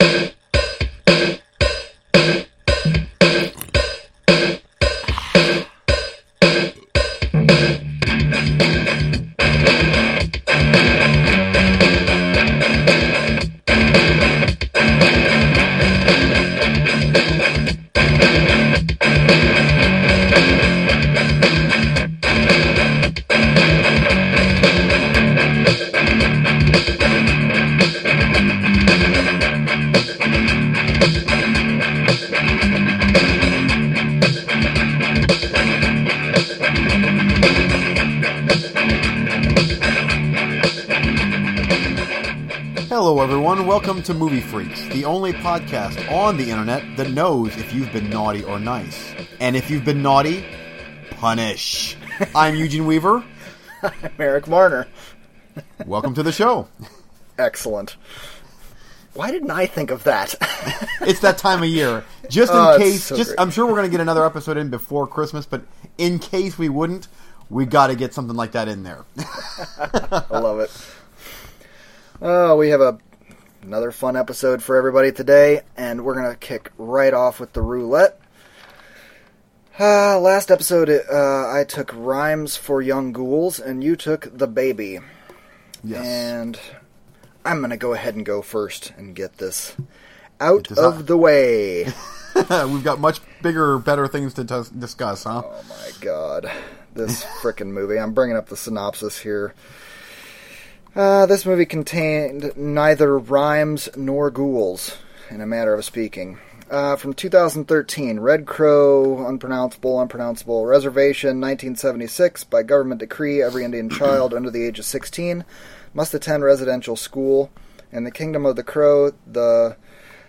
you on the internet that knows if you've been naughty or nice. And if you've been naughty, punish. I'm Eugene Weaver. I'm Eric Marner. Welcome to the show. Excellent. Why didn't I think of that? It's that time of year. Just in Oh, case, so just great. I'm sure we're going to get another episode in before Christmas, but in case we wouldn't, we got to get something like that in there. I love it. Oh, we have a another fun episode for everybody today, and we're gonna kick right off with the roulette. Uh, last episode, uh, I took rhymes for young ghouls, and you took the baby. yes. And I'm gonna go ahead and go first and get this out of out. the way. We've got much bigger, better things to tus- discuss, huh? Oh my god. This frickin' movie. I'm bringing up the synopsis here. Uh, this movie contained neither rhymes nor ghouls, in a matter of speaking. Uh, from 2013, Red Crow, unpronounceable, unpronounceable, reservation, 1976. By government decree, every Indian child under the age of 16 must attend residential school. In the Kingdom of the Crow, the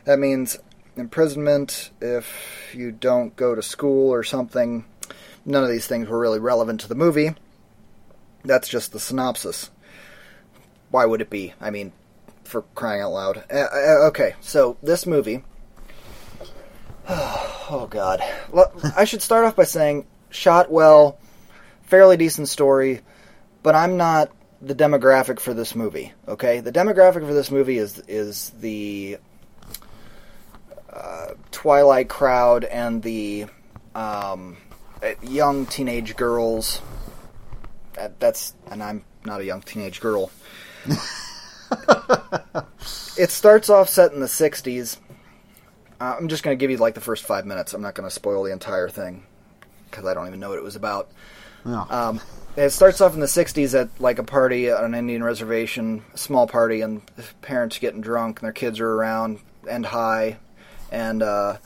that means imprisonment if you don't go to school or something. None of these things were really relevant to the movie. That's just the synopsis. Why would it be? I mean, for crying out loud. Uh, uh, okay, so this movie. Oh, God. Well, I should start off by saying, shot well, fairly decent story, but I'm not the demographic for this movie. Okay, the demographic for this movie is is the uh, Twilight crowd and the um, young teenage girls. Uh, that's and I'm not a young teenage girl. it starts off set in the '60s. Uh, I'm just going to give you like the first five minutes. I'm not going to spoil the entire thing because I don't even know what it was about. Yeah. Um, it starts off in the '60s at like a party on an Indian reservation, a small party, and parents getting drunk and their kids are around and high, and uh,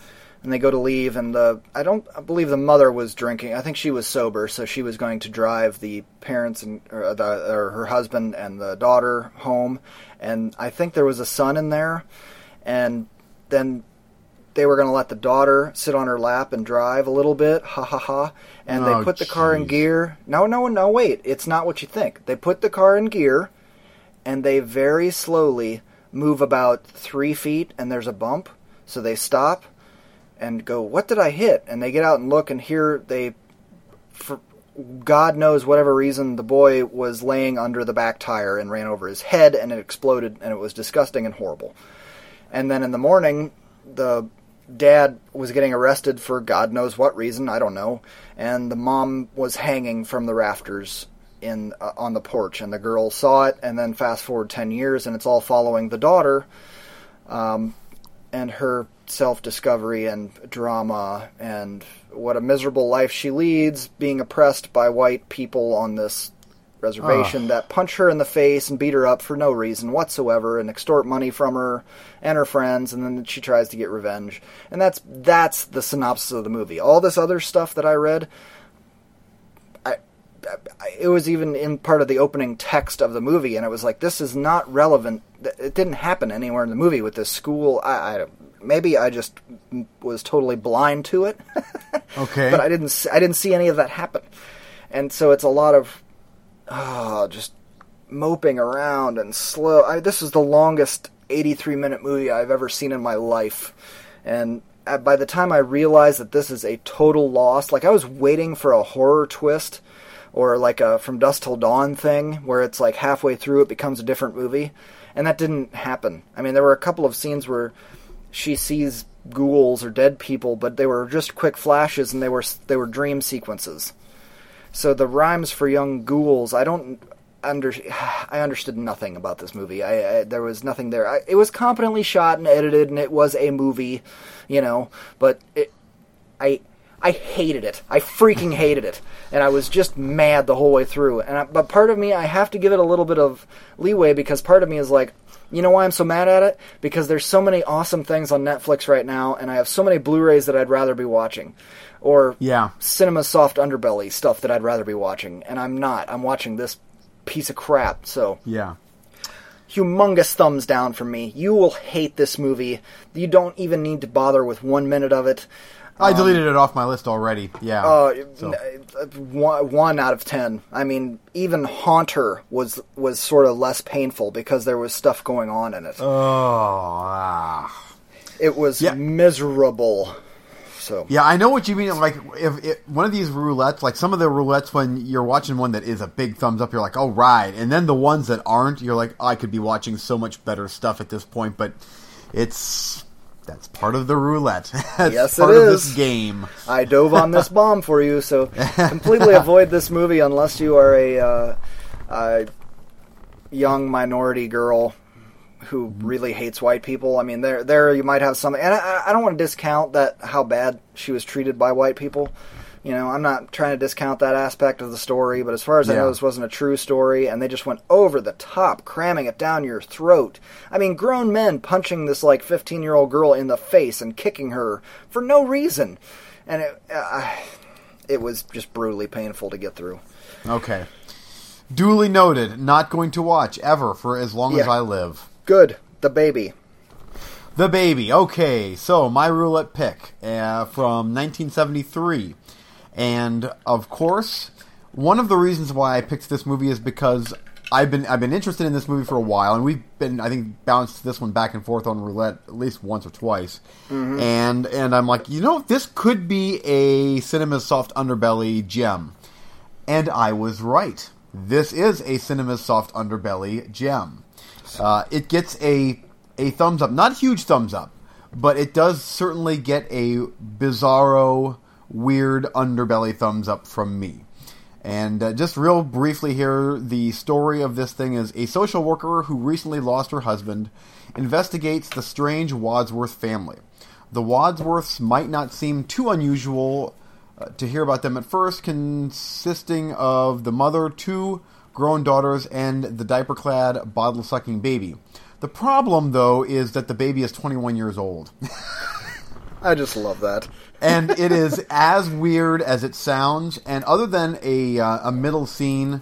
and they go to leave, and the I don't I believe the mother was drinking. I think she was sober, so she was going to drive the parents and or, uh, the, or her husband and the daughter home, and I think there was a son in there, and then they were going to let the daughter sit on her lap and drive a little bit, ha ha ha. And Oh, they put the car in gear. No, no, no, wait. It's not what you think. They put the car in gear, and they very slowly move about three feet, and there's a bump. So they stop and go, What did I hit? And they get out and look, and here they, for God knows whatever reason, the boy was laying under the back tire and ran over his head, and it exploded, and it was disgusting and horrible. And then in the morning, the dad was getting arrested for God knows what reason, I don't know, and the mom was hanging from the rafters in uh, on the porch, and the girl saw it. And then fast forward ten years, and it's all following the daughter, um, and her self discovery and drama, and what a miserable life she leads, being oppressed by white people on this reservation that punch her in the face and beat her up for no reason whatsoever and extort money from her and her friends and then she tries to get revenge. And that's that's the synopsis of the movie. All this other stuff that i read I, I it was even in part of the opening text of the movie and it was like this is not relevant. It didn't happen anywhere in the movie with this school. I, I maybe i just was totally blind to it Okay. but I didn't see, I didn't see any of that happen, and so it's a lot of oh, just moping around and slow. I, this is the longest 83 minute movie I've ever seen in my life, and by the time I realized that this is a total loss, like I was waiting for a horror twist or like a From Dusk Till Dawn thing where it's like halfway through it becomes a different movie. and that didn't happen. I mean, there were a couple of scenes where she sees ghouls or dead people, but they were just quick flashes, and they were they were dream sequences. So the rhymes for young ghouls, I don't under I understood nothing about this movie. I, I there was nothing there. I, it was competently shot and edited, and it was a movie, you know. But it, I I hated it. I freaking hated it, and I was just mad the whole way through. And I, but part of me, I have to give it a little bit of leeway because part of me is like, you know why I'm so mad at it? Because there's so many awesome things on Netflix right now, and I have so many Blu-rays that I'd rather be watching, or Yeah. cinema soft underbelly stuff that I'd rather be watching, and I'm not. I'm watching this piece of crap. So Yeah. humongous thumbs down from me. You will hate this movie. You don't even need to bother with one minute of it. I deleted it off my list already. Yeah. Uh, So- uh, one, one out of ten. I mean, even Haunter was was sort of less painful because there was stuff going on in it. oh. ah. it was yeah. miserable. So Yeah, I know what you mean. Like, if, if one of these roulettes, like some of the roulettes, when you're watching one that is a big thumbs up, you're like, "Oh, right," and then the ones that aren't, you're like, "I could be watching so much better stuff at this point." But it's that's part of the roulette. that's Yes, it part of this game. I dove on this bomb for you. So completely avoid this movie unless you are a, uh, a young minority girl who really hates white people. I mean, there there you might have some, and I, I don't want to discount that how bad she was treated by white people. You know, I'm not trying to discount that aspect of the story, but as far as I Yeah. know, this wasn't a true story, and they just went over the top, cramming it down your throat. I mean, grown men punching this like 15 year old girl in the face and kicking her for no reason, and it uh, it was just brutally painful to get through. Okay. Duly noted. Not going to watch ever for as long as I live. Good, the baby. The Baby. Okay, so my roulette pick uh, from 1973. And of course, one of the reasons why I picked this movie is because I've been I've been interested in this movie for a while, and we've been I think bounced this one back and forth on roulette at least once or twice. And and I'm like, you know, this could be a cinema soft underbelly gem, and I was right. This is a cinema soft underbelly gem. Uh, it gets a a thumbs up, not a huge thumbs up, but it does certainly get a bizarro, weird underbelly thumbs up from me. And uh, just real briefly here, the story of this thing is a social worker who recently lost her husband investigates the strange Wadsworth family. The Wadsworths might not seem too unusual uh, to hear about them at first, consisting of the mother, two grown daughters, and the diaper clad, bottle sucking baby. The problem, though, is that the baby is 21 years old. I just love that. And it is as weird as it sounds. And other than a uh, a middle scene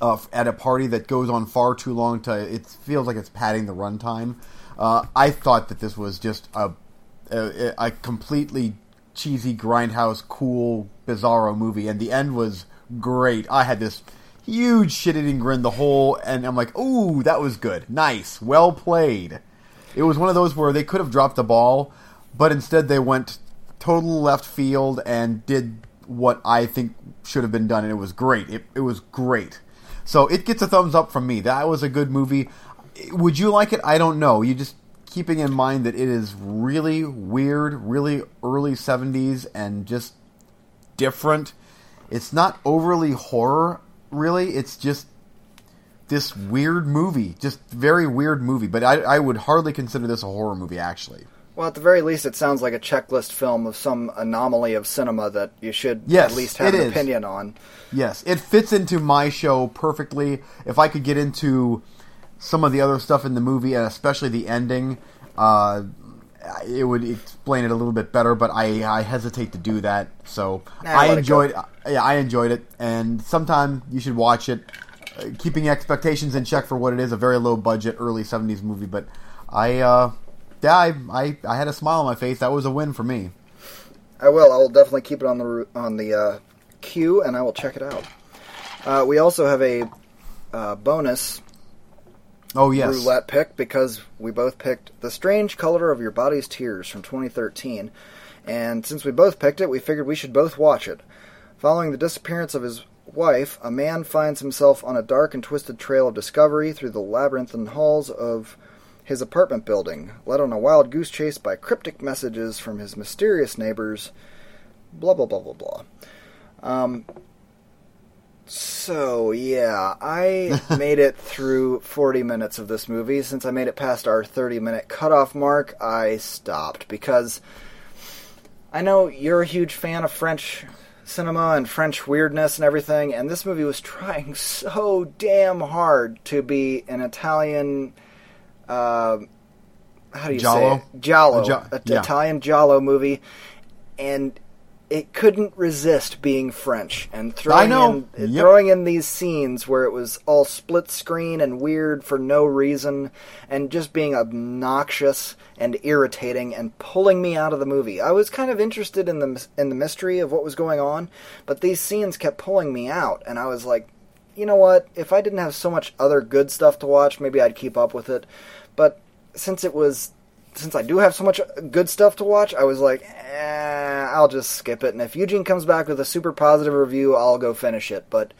uh, at a party that goes on far too long to it feels like it's padding the runtime. Uh, I thought that this was just a, a a completely cheesy grindhouse, cool, bizarro movie, and the end was great. I had this huge shit-eating grin the whole, and I'm like, "Ooh, that was good, nice, well played." It was one of those where they could have dropped the ball, but instead they went total left field and did what I think should have been done, and it was great. It, it was great. So it gets a thumbs up from me. That was a good movie. Would you like it? I don't know. You just keeping in mind that it is really weird, really early 70s, and just different. It's not overly horror, really. It's just this weird movie, just very weird movie. But I, I would hardly consider this a horror movie, actually. Well, at the very least, it sounds like a checklist film of some anomaly of cinema that you should Yes, at least have an is. opinion on. Yes, it fits into my show perfectly. If I could get into some of the other stuff in the movie, and especially the ending, uh, it would explain it a little bit better. But I, I hesitate to do that. So Nah, I enjoyed. Yeah, I enjoyed it, and sometime you should watch it, uh, keeping expectations in check for what it is—a very low budget, early '70s movie. But I, uh, yeah, I, I, I had a smile on my face. That was a win for me. I will. I will definitely keep it on the on the uh, queue, and I will check it out. Uh, we also have a uh, bonus Oh yes, roulette pick because we both picked "The Strange Color of Your Body's Tears" from 2013, and since we both picked it, we figured we should both watch it. Following the disappearance of his wife, a man finds himself on a dark and twisted trail of discovery through the labyrinthine halls of his apartment building, led on a wild goose chase by cryptic messages from his mysterious neighbors. Blah blah blah blah blah. Um, so yeah, I made it through 40 minutes of this movie. Since I made it past our 30 minute cutoff mark, I stopped because I know you're a huge fan of French cinema and French weirdness and everything, and this movie was trying so damn hard to be an Italian. Uh, how do you Giallo? say it? Giallo, gi- a- yeah. Italian Giallo movie, and it couldn't resist being French and throwing in Yep. throwing in these scenes where it was all split screen and weird for no reason, and just being obnoxious and irritating and pulling me out of the movie. I was kind of interested in the in the mystery of what was going on, but these scenes kept pulling me out, and I was like, you know what? If I didn't have so much other good stuff to watch, maybe I'd keep up with it. But since it was since I do have so much good stuff to watch, I was like, eh, I'll just skip it. And if Eugene comes back with a super positive review, I'll go finish it. But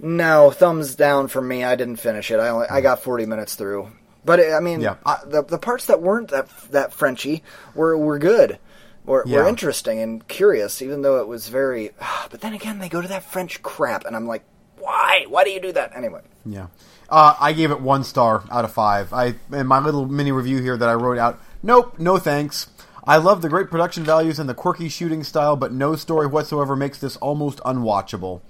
no, thumbs down for me. I didn't finish it. I only, I got 40 minutes through. But I mean, Yeah. I, the the parts that weren't that that Frenchy were were good. Were, were interesting and curious, even though it was very. But then again, they go to that French crap, and I'm like, why? Why do you do that anyway? Yeah. Uh, I gave it one star out of five. I in my little mini review here that I wrote out. Nope, no thanks. I love the great production values and the quirky shooting style, but no story whatsoever makes this almost unwatchable.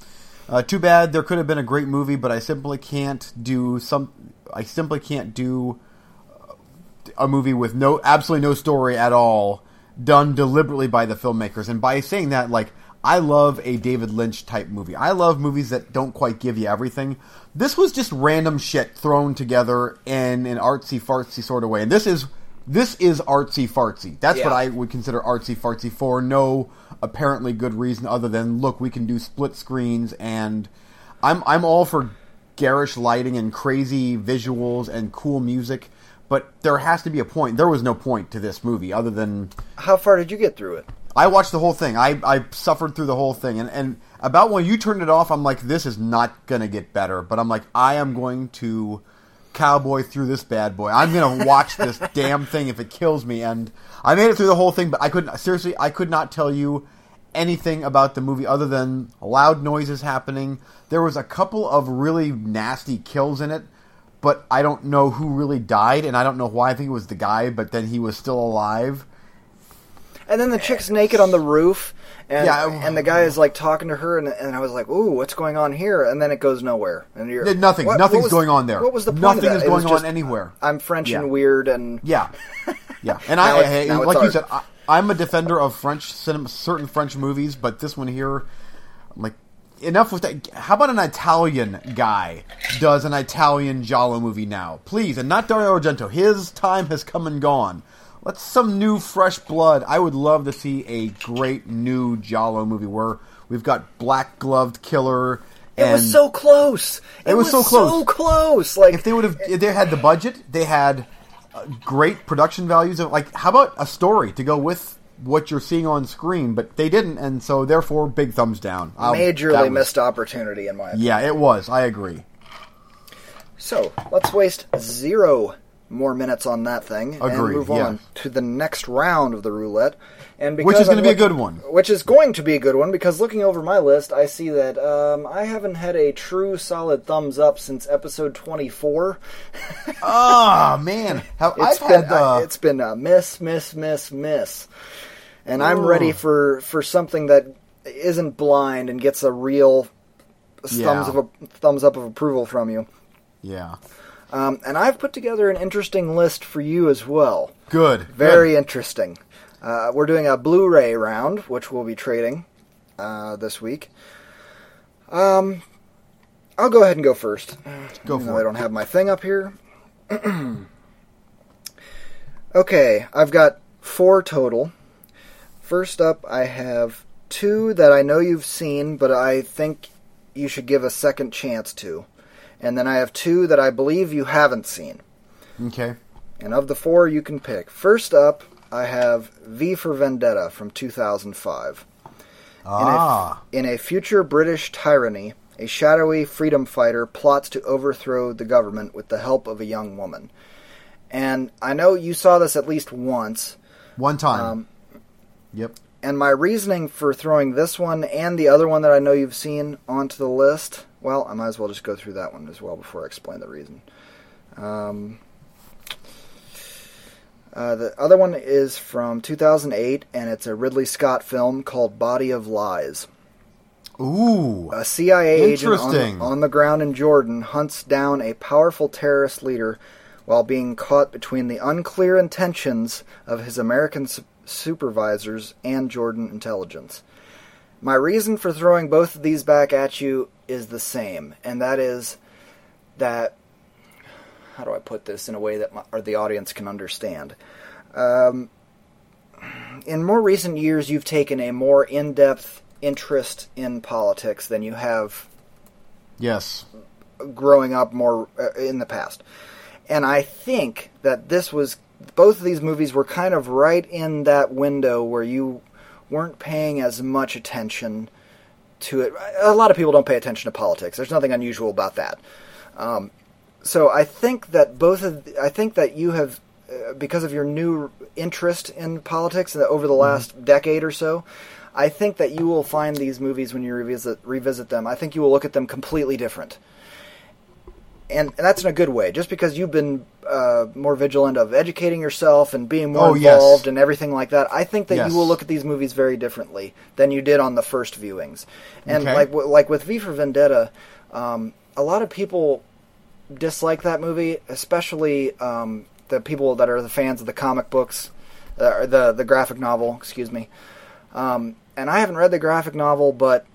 Uh, too bad. There could have been a great movie, but I simply can't do some. I simply can't do a movie with no absolutely no story at all done deliberately by the filmmakers and by saying that like I love a David Lynch type movie. I love movies that don't quite give you everything. This was just random shit thrown together in an artsy fartsy sort of way. And this is this is artsy fartsy. That's what I would consider artsy fartsy for no apparently good reason other than look, we can do split screens and I'm I'm all for garish lighting and crazy visuals and cool music, but there has to be a point. There was no point to this movie other than How far did you get through it? I watched the whole thing. I, I suffered through the whole thing, and, and about when you turned it off, I'm like, this is not gonna get better. But I'm like, I am going to cowboy through this bad boy. I'm gonna watch this damn thing if it kills me. And I made it through the whole thing, but I couldn't seriously. I could not tell you anything about the movie other than loud noises happening. There was a couple of really nasty kills in it, but I don't know who really died, and I don't know why. I think it was the guy, but then he was still alive. And then the chick's naked on the roof, and Yeah, I- and the guy is like talking to her, and, and I was like, "Ooh, what's going on here?" And then it goes nowhere, and you're nothing. what- what Nothing's was- going on there. What was the point Nothing of that? is going on anywhere. I'm French Yeah. and weird, and Yeah, yeah. And Now I, it's- hey, now it's like you said, I, I'm a defender of French cinema, certain French movies, but this one here, I'm like, enough with that. How about an Italian guy does an Italian Giallo movie now, please, and not Dario Argento. His time has come and gone. Let's some new, fresh blood. I would love to see a great new Giallo movie where we've got black gloved killer. it was so close. It, was so close. So close. Like if they would have if they had the budget they had uh, great production values of like how about a story to go with what you're seeing on screen but they didn't and so therefore big thumbs down I'll- majorly was- missed opportunity in my opinion. yeah it was i agree So let's waste zero more minutes on that thing and move yeah. on to the next round of the roulette. And because Which is gonna be a good one. Which is going to be a good one because looking over my list, I see that um, I haven't had a true solid thumbs up since episode twenty four. oh man have, It's i've been had uh, it's been a miss, miss, miss, miss, and I'm Oh. ready for for something that isn't blind and gets a real thumbs of a thumbs up of approval from you. yeah Um, and I've put together an interesting list for you as well. good Very good. interesting. Uh, we're doing a Blu-ray round, which we'll be trading uh, this week. Um, I'll go ahead and go first. Go for though I don't have my thing up here. okay, I've got four total. First up, I have two that I know you've seen, but I think you should give a second chance to. And then I have two that I believe you haven't seen. okay And of the four you can pick. First up, I have V for Vendetta from 2005. Ah. In a, in a future British tyranny, a shadowy freedom fighter plots to overthrow the government with the help of a young woman. And I know you saw this at least once. One time. Um, yep. and my reasoning for throwing this one and the other one that I know you've seen onto the list, well, I might as well just go through that one as well before I explain the reason. Um, uh, the other one is from 2008, and it's a Ridley Scott film called Body of Lies. Ooh. A CIA agent on, on the ground in Jordan hunts down a powerful terrorist leader while being caught between the unclear intentions of his American su- supervisors and Jordan intelligence. My reason for throwing both of these back at you is the same, and that is that how do I put this in a way that my, or the audience can understand? Um, in more recent years, you've taken a more in-depth interest in politics than you have Yes. growing up more uh, in the past. And I think that this was both of these movies were kind of right in that window where you weren't paying as much attention to it. A lot of people don't pay attention to politics. There's nothing unusual about that. Um, so I think that both of I think that you have uh, because of your new interest in politics over the last decade or so. I think that you will find these movies when you revisit revisit them. I think you will look at them completely different and, and that's in a good way. Just because you've been uh, more vigilant of educating yourself and being more Oh, yes. involved and everything like that, I think that Yes. you will look at these movies very differently than you did on the first viewings. And Okay. like like with V for Vendetta, um, a lot of people dislike that movie, especially um, the people that are the fans of the comic books, uh, or the the graphic novel. Excuse me. Um, and I haven't read the graphic novel, but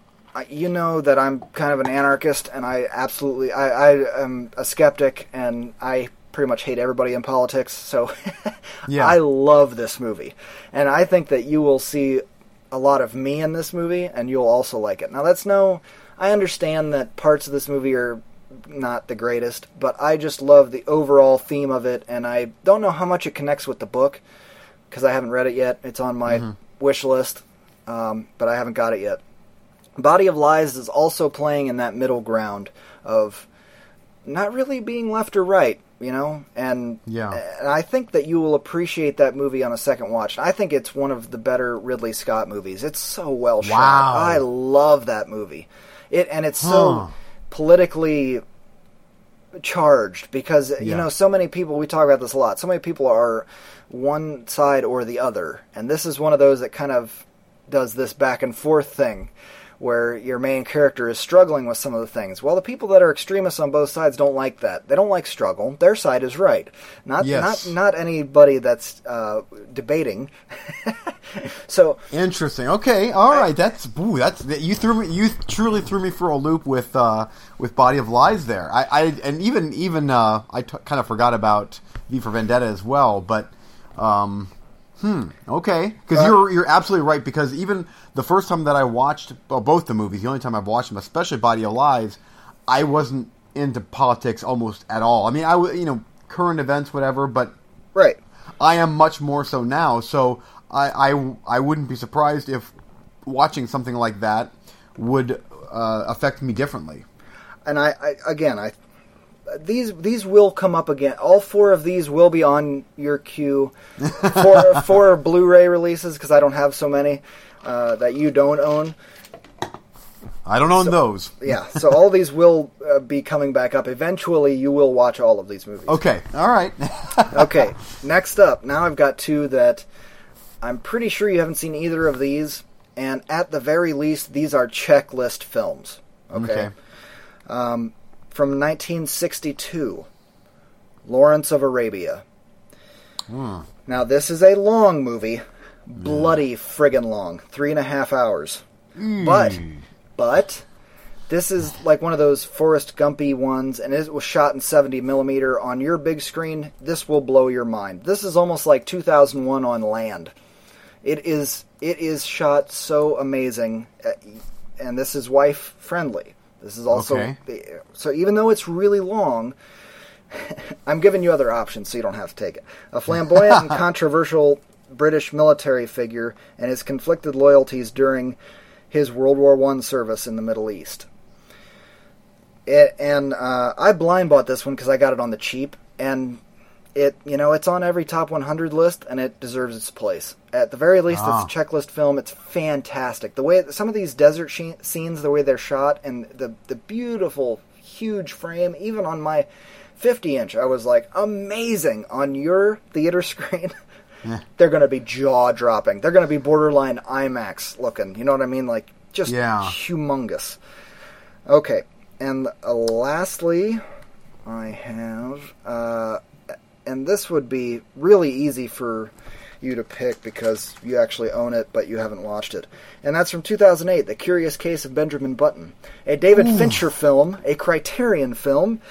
you know that I'm kind of an anarchist, and I absolutely I, I am a skeptic, and I pretty much hate everybody in politics. So Yeah. I love this movie, and I think that you will see a lot of me in this movie, and you'll also like it. Now that's no, I understand that parts of this movie are not the greatest, but I just love the overall theme of it, and I don't know how much it connects with the book because I haven't read it yet. It's on my wish list, um, but I haven't got it yet. Body of Lies is also playing in that middle ground of not really being left or right, you know, and Yeah. and I think that you will appreciate that movie on a second watch. I think it's one of the better Ridley Scott movies. It's so well shot. Wow. I love that movie. It and it's Huh. so politically charged because you know so many people we talk about this a lot. So many people are one side or the other, and this is one of those that kind of does this back and forth thing where your main character is struggling with some of the things. Well, the people that are extremists on both sides don't like that. They don't like struggle. Their side is right. Not Yes. not not anybody that's uh, debating. so Interesting. Okay. All right. That's ooh, that's you threw me. You truly threw me for a loop with uh, with Body of Lies there. I, I and even even uh, I t- kind of forgot about V for Vendetta as well. But um, hmm. Okay. Because Uh, you're you're absolutely right. Because even the first time that I watched well, both the movies, the only time I've watched them, especially Body of Lies, I wasn't into politics almost at all. I mean, I you know current events, whatever, but right. I am much more so now. So I, I, I wouldn't be surprised if watching something like that would uh, affect me differently. and I, I again I these these will come up again. All four of these will be on your queue for for Blu-ray releases because I don't have so many uh, that you don't own. I don't own those. Yeah, so all these will uh, be coming back up. Eventually, you will watch all of these movies. Okay, all right. okay, next up. Now I've got two that I'm pretty sure you haven't seen either of these, and at the very least, these are checklist films. Okay. Okay. From 1962, Lawrence of Arabia. Now, this is a long movie, bloody friggin' long, three and a half hours. But, but, this is like one of those Forrest Gumpy ones, and it was shot in 70 millimeter on your big screen. This will blow your mind. This is almost like 2001 on land. It is it is shot so amazing, uh, and this is wife friendly. This is also Okay. so even though it's really long, I'm giving you other options so you don't have to take it. A flamboyant and controversial British military figure and his conflicted loyalties during his World War One service in the Middle East. It, and uh, I blind bought this one because I got it on the cheap, and it you know it's on every top 100 list, and it deserves its place. At the very least, Ah. it's a checklist film. It's fantastic. The way some of these desert she- scenes, the way they're shot, and the the beautiful huge frame, even on my 50 inch, I was like amazing on your theater screen. Yeah. They're going to be jaw dropping. They're going to be borderline IMAX looking. You know what I mean? Like just Yeah. humongous. Okay, and uh, lastly, I have, uh, and this would be really easy for you to pick because you actually own it, but you haven't watched it. And that's from 2008, The Curious Case of Benjamin Button, a David Fincher film, a Criterion film.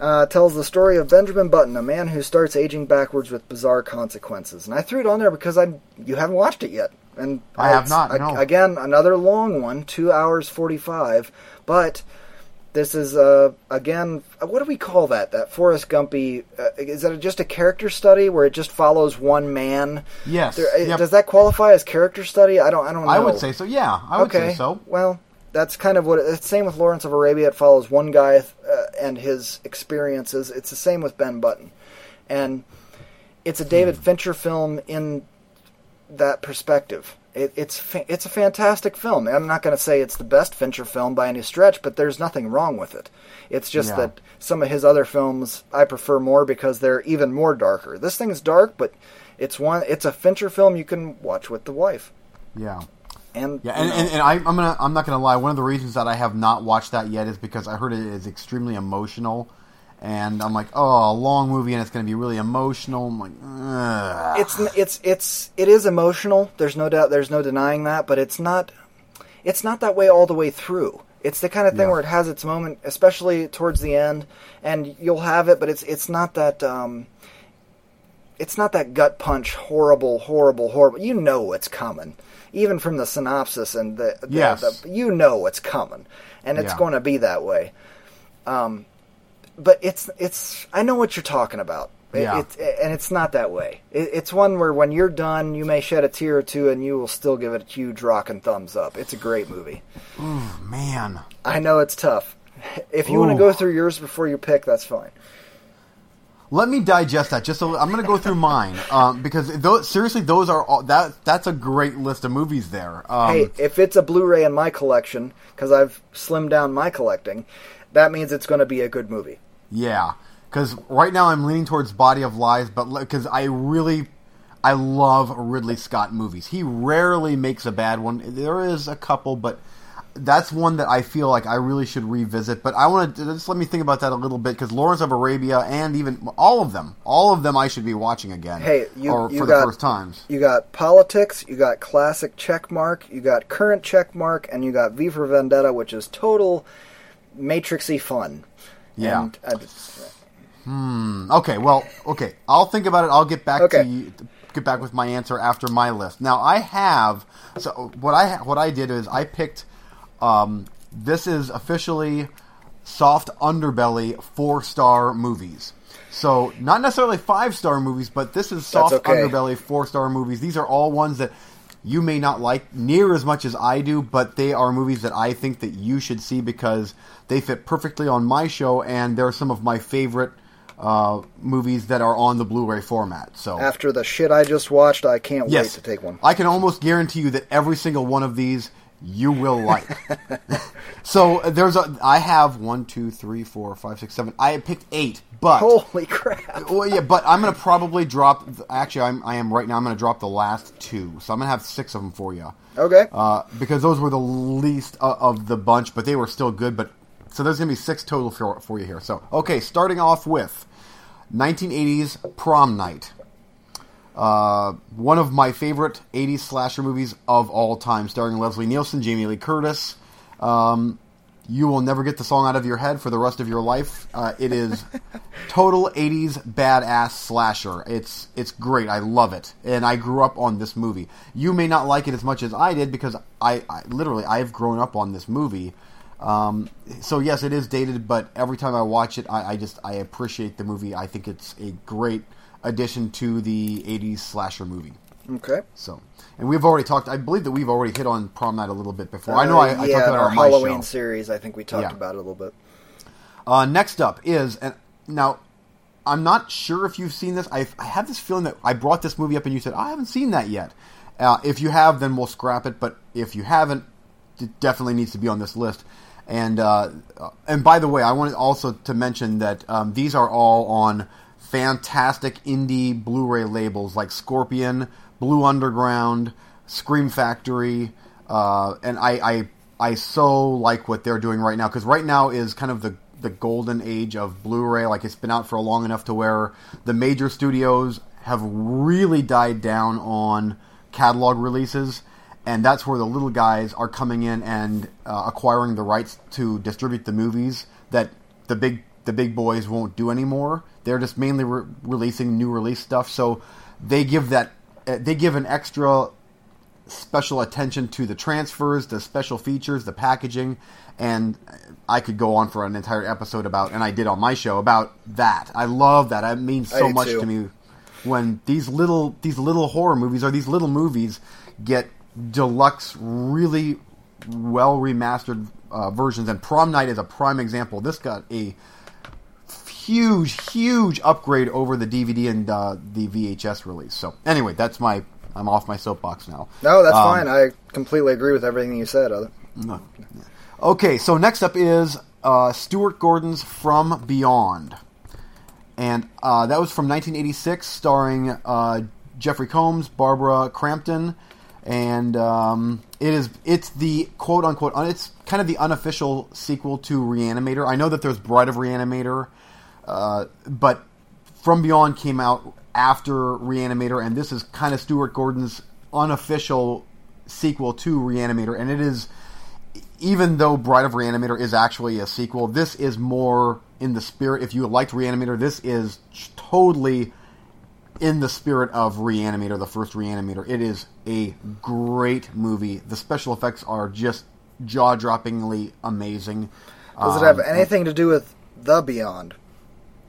Uh, tells the story of Benjamin Button, a man who starts aging backwards with bizarre consequences. And I threw it on there because I you haven't watched it yet, and I have not, no. Again, another long one, two hours forty-five. But this is uh, again, what do we call that? That Forrest Gumpy? Uh, is that just a character study where it just follows one man? Yes. There- uh, Yep. Does that qualify as character study? I don't. I don't know. I would say so. Yeah, I would okay. say so. Well, that's kind of what. It's the same with Lawrence of Arabia. It follows one guy uh, and his experiences. It's the same with Ben Button, and it's a David Hmm. Fincher film in that perspective. It, it's fa- it's a fantastic film. I'm not going to say it's the best Fincher film by any stretch, but there's nothing wrong with it. It's just Yeah. that some of his other films I prefer more because they're even more darker. This thing's dark, but it's one. It's a Fincher film you can watch with the wife. Yeah. And Yeah, you and, know, and, and I, I'm gonna I'm not gonna lie. One of the reasons that I have not watched that yet is because I heard it is extremely emotional, and I'm like, oh, a long movie and it's gonna be really emotional. I'm like, Ugh. it's it's it's it is emotional. There's no doubt. There's no denying that. But it's not. It's not that way all the way through. It's the kind of thing Yeah. where it has its moment, especially towards the end, and you'll have it. But it's it's not that. Um, it's not that gut punch, horrible, horrible, horrible. You know what's coming, even from the synopsis and the, the, Yes. the you know what's coming, and it's Yeah. going to be that way. Um, but it's it's I know what you're talking about. It, Yeah. it's and it's not that way. It, it's one where when you're done, you may shed a tear or two, and you will still give it a huge rockin' thumbs up. It's a great movie. man. I know it's tough. If you want to go through yours before you pick, that's fine. Let me digest that. Just a, li- I'm going to go through mine um, because those, seriously, those are all, that. That's a great list of movies there. Um, hey, if it's a Blu-ray in my collection, because I've slimmed down my collecting, that means it's going to be a good movie. Yeah, because right now I'm leaning towards Body of Lies, but because I really, I love Ridley Scott movies. He rarely makes a bad one. There is a couple, but that's one that I feel like I really should revisit. But I want to just let me think about that a little bit because Lawrence of Arabia and even all of them, all of them, I should be watching again. Hey, you- or you for got- the first times. You got politics, you got classic check mark, you got current check mark, and you got V for Vendetta, which is total matrixy fun. Yeah. And, uh, Okay, well, okay. I'll think about it. I'll get back Okay. to you. Get back with my answer after my list. Now I have. So what I what I did is I picked. Um, this is officially soft underbelly four star movies. So not necessarily five star movies, but this is soft okay. underbelly four star movies. These are all ones that you may not like near as much as I do, but they are movies that I think that you should see because they fit perfectly on my show, and they're some of my favorite uh, movies that are on the Blu-ray format. So after the shit I just watched, I can't yes, wait to take one. I can almost guarantee you that every single one of these you will like. so there's a. I have one, two, three, four, five, six, seven. I picked eight, but Holy crap! well, yeah, but I'm gonna probably drop. Actually, I'm, I am right now. I'm gonna drop the last two, so I'm gonna have six of them for you, Okay. uh, because those were the least uh, of the bunch, but they were still good. But so there's gonna be six total for, for you here. So okay, starting off with 1980s Prom Night. Uh, one of my favorite 80s slasher movies of all time, starring Leslie Nielsen, Jamie Lee Curtis. Um, you will never get the song out of your head for the rest of your life. Uh, it is total 80s badass slasher. It's it's great. I love it, and I grew up on this movie. You may not like it as much as I did because I, I literally I've grown up on this movie. Um, so yes, it is dated, but every time I watch it, I, I just I appreciate the movie. I think it's a great addition to the '80s slasher movie. Okay. So, and we've already talked. I believe that we've already hit on prom night a little bit before. I know I, I Uh, talked about our Halloween series. I think we talked Yeah. about it a little bit. Uh, next up is and now I'm not sure if you've seen this. I, I have this feeling that I brought this movie up and you said I haven't seen that yet. Uh, if you have, then we'll scrap it. But if you haven't, it definitely needs to be on this list. And uh, uh, and by the way, I wanted also to mention that um, these are all on fantastic indie Blu-ray labels like Scorpion, Blue Underground, Scream Factory, uh, and I, I I so like what they're doing right now because right now is kind of the the golden age of Blu-ray. Like it's been out for long enough to where the major studios have really died down on catalog releases, and that's where the little guys are coming in and uh, acquiring the rights to distribute the movies that the big the big boys won't do anymore. They're just mainly re- releasing new release stuff, so they give that uh, they give an extra special attention to the transfers, the special features, the packaging, and I could go on for an entire episode about, and I did on my show about that. I love that. It means so much too. to me when these little these little horror movies or these little movies get deluxe, really well remastered uh, versions. And Prom Night is a prime example. This got a huge, huge upgrade over the DVD and uh, the VHS release. So anyway, that's my. I'm off my soapbox now. No, that's Um, fine. I completely agree with everything you said. Other. no. Okay, so next up is uh, Stuart Gordon's From Beyond. And uh, that was from 1986, starring uh, Jeffrey Combs, Barbara Crampton, and um, it is it's the quote unquote it's kind of the unofficial sequel to Reanimator. I know that there's Bride of Reanimator, uh, but From Beyond came out after Reanimator, and this is kind of Stuart Gordon's unofficial sequel to Reanimator, and it is even though Bride of Reanimator is actually a sequel, this is more in the spirit. If you liked Reanimator, this is totally in the spirit of Reanimator, the first Reanimator. It is a great movie. The special effects are just jaw droppingly amazing. Does it have Um, anything to do with the Beyond?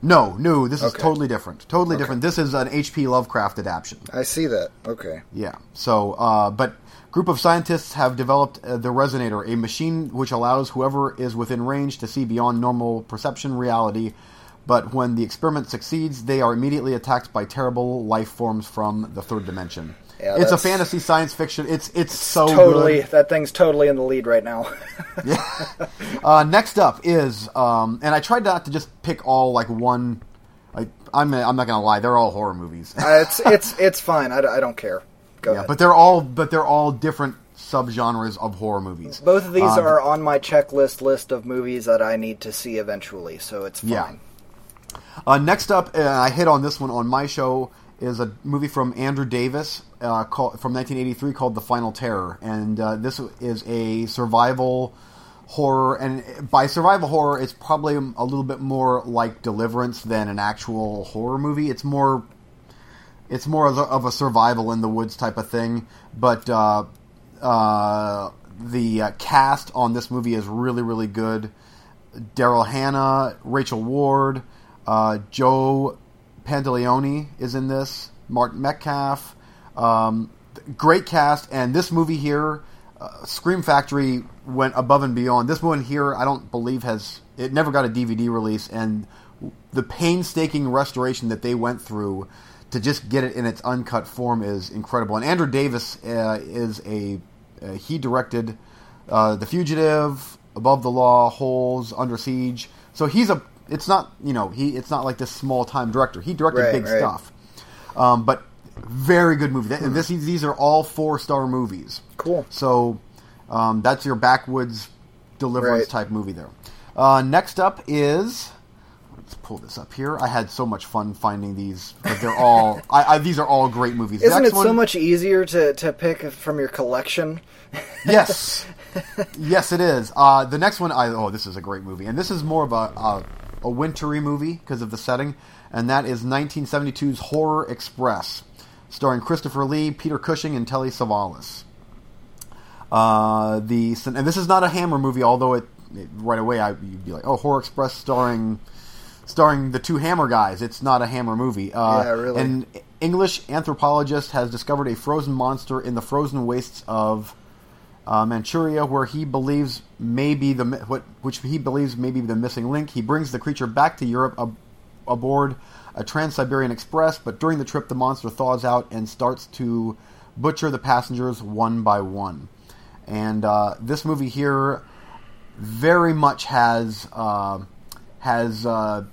No, no, this is totally different. Totally Okay. different. This is an H.P. Lovecraft adaptation. I see that. Okay. Yeah. So, uh, but group of scientists have developed uh, the Resonator, a machine which allows whoever is within range to see beyond normal perception reality. But when the experiment succeeds, they are immediately attacked by terrible life forms from the third dimension. Yeah, it's a fantasy science fiction. It's it's so totally. good. That thing's totally in the lead right now. Uh, next up is, um, and I tried not to just pick all like one. I, I'm I'm not gonna lie, they're all horror movies. Uh, it's it's it's fine. I, I don't care. Go yeah, ahead. but they're all but they're all different subgenres of horror movies. Both of these Uh, are on my checklist list of movies that I need to see eventually, so it's fine. Yeah. Uh, next up, uh, I hit on this one on my show is a movie from Andrew Davis uh, called, from 1983 called The Final Terror, and uh, this is a survival horror. And by survival horror, it's probably a little bit more like Deliverance than an actual horror movie. It's more it's more of a, survival in the woods type of thing. But uh, uh, the uh, cast on this movie is really really good. Daryl Hannah, Rachel Ward, uh, Joe Pantoliano is in this. Martin Metcalf, um, great cast, and this movie here, uh, Scream Factory went above and beyond. This one here, I don't believe has it never got a DVD release, and the painstaking restoration that they went through to just get it in its uncut form is incredible. And Andrew Davis uh, is a uh, he directed uh, The Fugitive, Above the Law, Holes, Under Siege. So he's a it's not you know he it's not like this small time director. He directed Right, big right. stuff, um, but very good movie. And this these are all four star movies. Cool. So um, that's your backwoods deliverance Right. type movie there. Uh, next up is let's pull this up here. I had so much fun finding these, but they're all I, I, these are all great movies. Isn't it so much easier to, to pick from your collection? yes, yes, it is. Uh, the next one, I oh, this is a great movie, and this is more of a a, a wintry movie because of the setting, and that is 1972's Horror Express, starring Christopher Lee, Peter Cushing, and Telly Savalas. Uh, the and this is not a Hammer movie, although it right away I you'd be like, oh, Horror Express starring starring the two Hammer guys. It's not a Hammer movie. Uh, Yeah, really. And English anthropologist has discovered a frozen monster in the frozen wastes of uh, Manchuria, where he believes may be the what, which he believes may be the missing link. He brings the creature back to Europe ab- aboard a Trans-Siberian Express, but during the trip, the monster thaws out and starts to butcher the passengers one by one. And uh, this movie here very much has uh, has uh,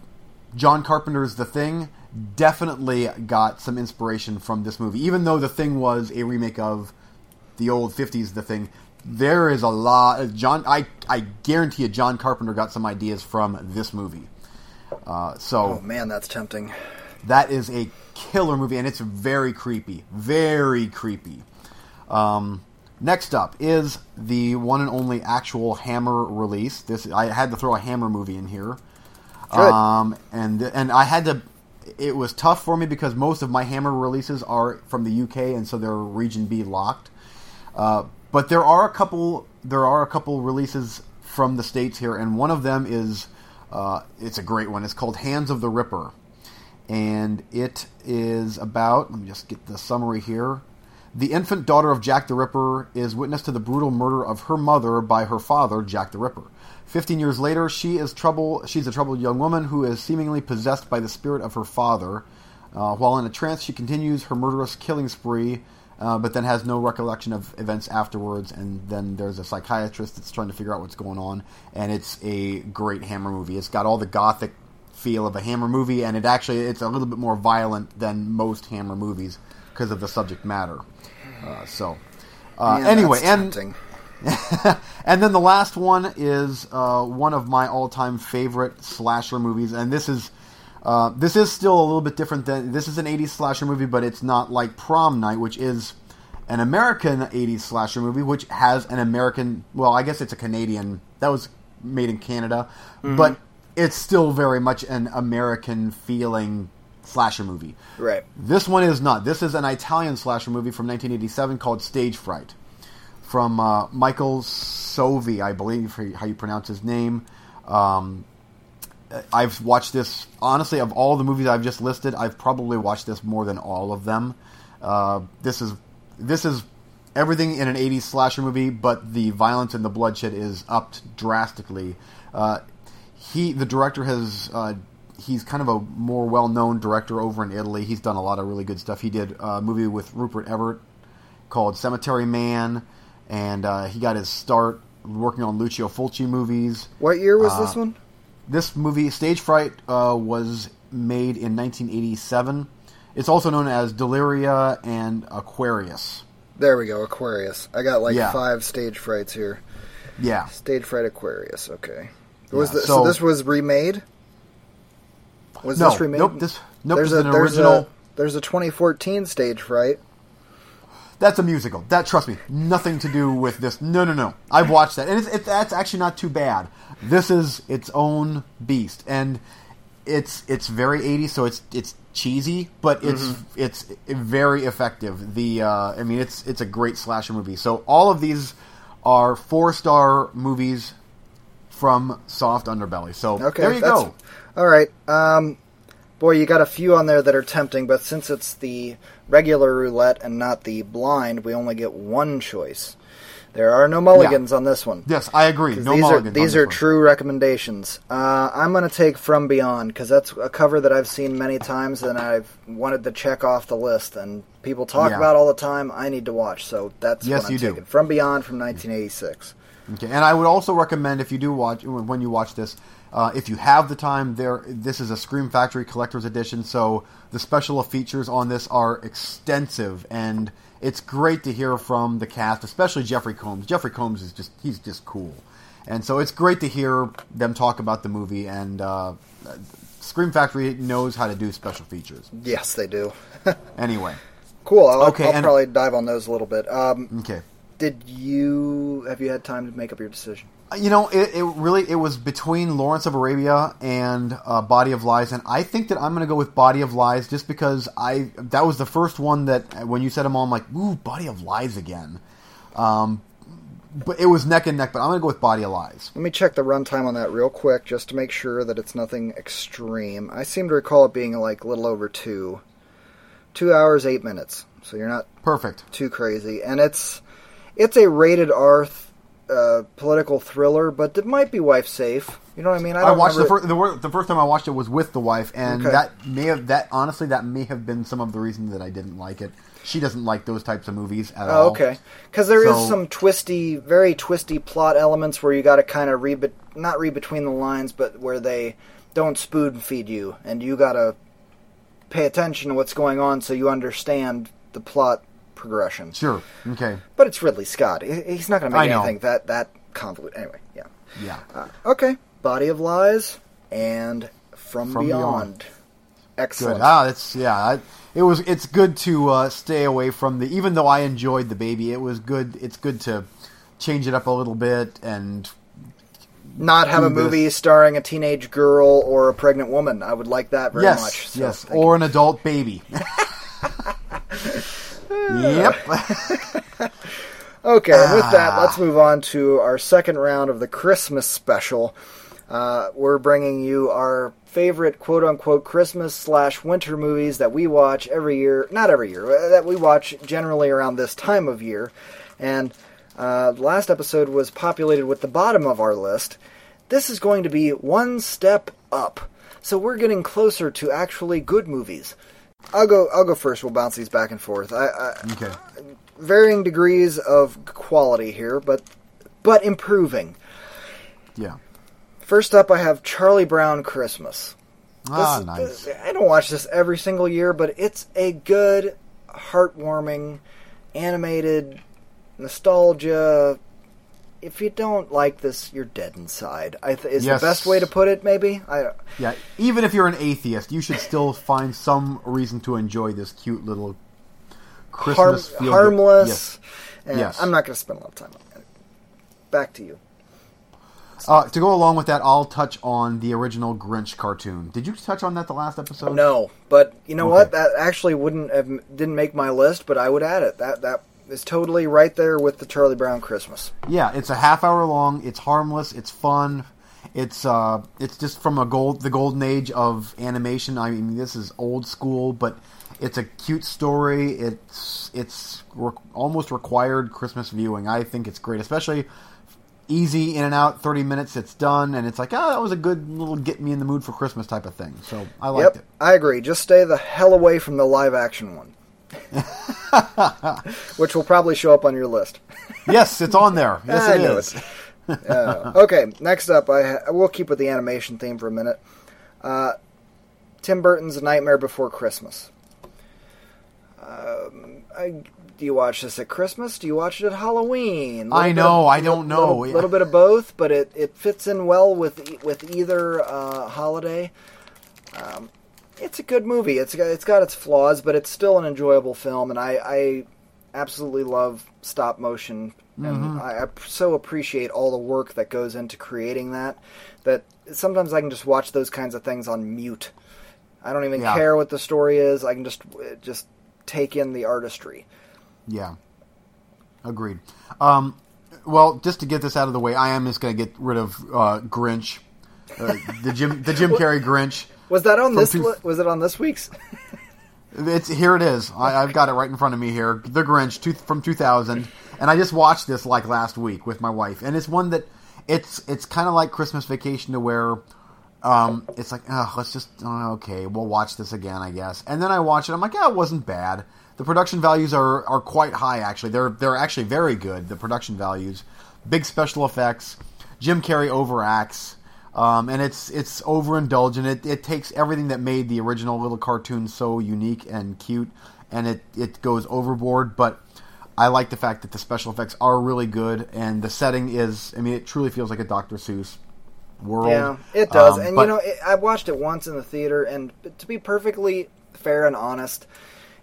John Carpenter's The Thing. Definitely got some inspiration from this movie, even though The Thing was a remake of the old '50s The Thing. There is a lot. John, I I guarantee you, John Carpenter got some ideas from this movie. Uh, so Oh man, that's tempting. that is a killer movie, and it's very creepy. Very creepy. Um, next up is the one and only actual Hammer release. This I had to throw a Hammer movie in here. Good. Um, and and I had to. It was tough for me because most of my Hammer releases are from the UK, and so they're region B locked. Uh, but there are a couple. There are a couple releases from the states here, and one of them is. Uh, it's a great one. It's called Hands of the Ripper, and it is about. Let me just get the summary here. The infant daughter of Jack the Ripper is witness to the brutal murder of her mother by her father, Jack the Ripper. Fifteen years later, she is trouble. She's a troubled young woman who is seemingly possessed by the spirit of her father. Uh, while in a trance, she continues her murderous killing spree, uh, but then has no recollection of events afterwards. And then there's a psychiatrist that's trying to figure out what's going on. And it's a great Hammer movie. It's got all the gothic feel of a Hammer movie, and it actually it's a little bit more violent than most Hammer movies because of the subject matter. Uh, so, uh, Man, anyway, and tempting. and then the last one is uh, one of my all-time favorite slasher movies, and this is uh, this is still a little bit different than this is an '80s slasher movie, but it's not like Prom Night, which is an American '80s slasher movie, which has an American. Well, I guess it's a Canadian. That was made in Canada, but it's still very much an American feeling slasher movie. Right. This one is not. This is an Italian slasher movie from 1987 called Stage Fright, from uh, Michael Soavi, I believe how you pronounce his name. Um, I've watched this honestly of all the movies I've just listed. I've probably watched this more than all of them. Uh, this is this is everything in an 80s slasher movie, but the violence and the bloodshed is upped drastically. Uh, he, the director, has uh, he's kind of a more well-known director over in Italy. He's done a lot of really good stuff. He did a movie with Rupert Everett called Cemetery Man, and uh, he got his start working on Lucio Fulci movies. What year was Uh, this one? This movie, Stage Fright, uh, was made in 1987. It's also known as Deliria and Aquarius. There we go, Aquarius. I got like Yeah. five stage frights here. Yeah. Stage fright Aquarius. Okay. Was Yeah, the, so, so- this was remade? Was No, this remade? nope, this- nope, there's this a an there's original- a there's a 2014 stage fright. That's a musical. That trust me, nothing to do with this. No, no, no. I've watched that, and it's, it, that's actually not too bad. This is its own beast, and it's it's very 80s, so it's it's cheesy, but it's Mm-hmm. it's very effective. The uh, I mean, it's it's a great slasher movie. So all of these are four star movies from Soft Underbelly. So Okay, there you go. All right. Um, boy, you got a few on there that are tempting, but since it's the regular roulette and not the blind, we only get one choice. There are no mulligans on this one. Yes, I agree. No these mulligans are these are one. true recommendations. Uh, I'm going to take From Beyond because that's a cover that I've seen many times and I've wanted to check off the list. And people talk Yeah. about all the time. I need to watch, so that's Yes, what I'm you do. From Beyond from 1986. Okay, and I would also recommend if you do watch when you watch this, uh, if you have the time, there this is a Scream Factory collector's edition, so the special features on this are extensive, and it's great to hear from the cast, especially Jeffrey Combs. Jeffrey Combs is just he's just cool, and so it's great to hear them talk about the movie. And uh, Scream Factory knows how to do special features. Yes, they do. Anyway, cool. I'll, Okay, I'll and- probably dive on those a little bit. Um, okay. did you have you had time to make up your decision? You know, it, it really it was between Lawrence of Arabia and uh, Body of Lies, and I think that I'm going to go with Body of Lies just because I that was the first one that when you said them all, I'm like, ooh, Body of Lies again. Um, but it was neck and neck, but I'm going to go with Body of Lies. Let me check the runtime on that real quick just to make sure that it's nothing extreme. I seem to recall it being like a little over two. two hours eight minutes, so you're not Perfect. too crazy, and it's it's a rated R th- uh, political thriller, but it might be wife safe. You know what I mean? I, don't watched the first the, the first time I watched it was with the wife, and Okay. that may have that honestly that may have been some of the reason that I didn't like it. She doesn't like those types of movies at all. Oh, okay. Because there is So- some twisty, very twisty plot elements where you got to kind of read, not read between the lines, but where they don't spoon feed you, and you got to pay attention to what's going on so you understand the plot progression. Sure. Okay. But it's Ridley Scott. He's not going to make anything that that convoluted. Anyway, yeah. Yeah. Uh, okay. Body of Lies and From, From Beyond. Good. Excellent. Ah, that's yeah. I, it was. It's good to uh, stay away from the. Even though I enjoyed the baby, it was good. It's good to change it up a little bit and not have a do this. movie starring a teenage girl or a pregnant woman. I would like that very yes, much. So, yes, or an adult baby. yep. Okay, and with that, Ah. let's move on to our second round of the Christmas special. Uh, we're bringing you our favorite quote unquote Christmas slash winter movies that we watch every year. Not every year, uh, that we watch generally around this time of year. And uh, the last episode was populated with the bottom of our list. This is going to be one step up. So we're getting closer to actually good movies. I'll go. I'll go first. We'll bounce these back and forth. I, I, Okay. varying degrees of quality here, but but improving. Yeah. First up, I have Charlie Brown Christmas. Ah, This- nice. this- I don't watch this every single year, but it's a good, heartwarming, animated nostalgia. If you don't like this, you're dead inside. I th- is Yes. the best way to put it. Maybe I. Yeah. Even if you're an atheist, you should still find some reason to enjoy this cute little Harm, Christmas feel-good- harmless. Yes. And Yes. I'm not going to spend a lot of time on it. Back to you. Uh, to go along with that, I'll touch on the original Grinch cartoon. Did you touch on that the last episode? No, but you know Okay. what? That actually wouldn't have didn't make my list, but I would add it. That that is totally right there with the Charlie Brown Christmas. Yeah, it's a half hour long. It's harmless. It's fun. It's uh, it's just from a gold the golden age of animation. I mean, this is old school, but it's a cute story. It's it's re- almost required Christmas viewing. I think it's great, especially easy in and out. Thirty minutes, it's done, and it's like, oh, that was a good little get me in the mood for Christmas type of thing. So I liked yep, it. I agree. Just stay the hell away from the live action one, which will probably show up on your list. Yes, it's on there. Yes, I it. Uh, okay, next up, I ha- we'll keep with the animation theme for a minute. Uh, Tim Burton's Nightmare Before Christmas. Um, I, do you watch this at Christmas? Do you watch it at Halloween? I know, of- I don't know. Little, little bit of both, but it, it fits in well with with either uh, holiday. Um, it's a good movie. It's got, it's got its flaws, but it's still an enjoyable film, and I, I absolutely love stop motion, Mm-hmm. and I, I so appreciate all the work that goes into creating that. That sometimes I can just watch those kinds of things on mute. I don't even Yeah. care what the story is. I can just just take in the artistry. Yeah. Agreed. Um, well, just to get this out of the way, I am just going to get rid of uh, Grinch, uh, the Jim the Jim Carrey Grinch. Was that on this? two- li- was it on this week's? It's here. It is. I, I've got it right in front of me here. The Grinch two, from 2000, and I just watched this like last week with my wife, and it's one that it's it's kind of like Christmas Vacation to where um, it's like, oh, let's just oh, okay, we'll watch this again, I guess. And then I watch it. I'm like, yeah, it wasn't bad. The production values are, are quite high. Actually, they're they're actually very good. The production values, big special effects. Jim Carrey overacts. Um, and it's it's overindulgent. It it takes everything that made the original little cartoon so unique and cute, and it it goes overboard. But I like the fact that the special effects are really good, and the setting is. I mean, it truly feels like a Dr. Seuss world. Yeah, it does. Um, and but- you know, it, I watched it once in the theater, and to be perfectly fair and honest,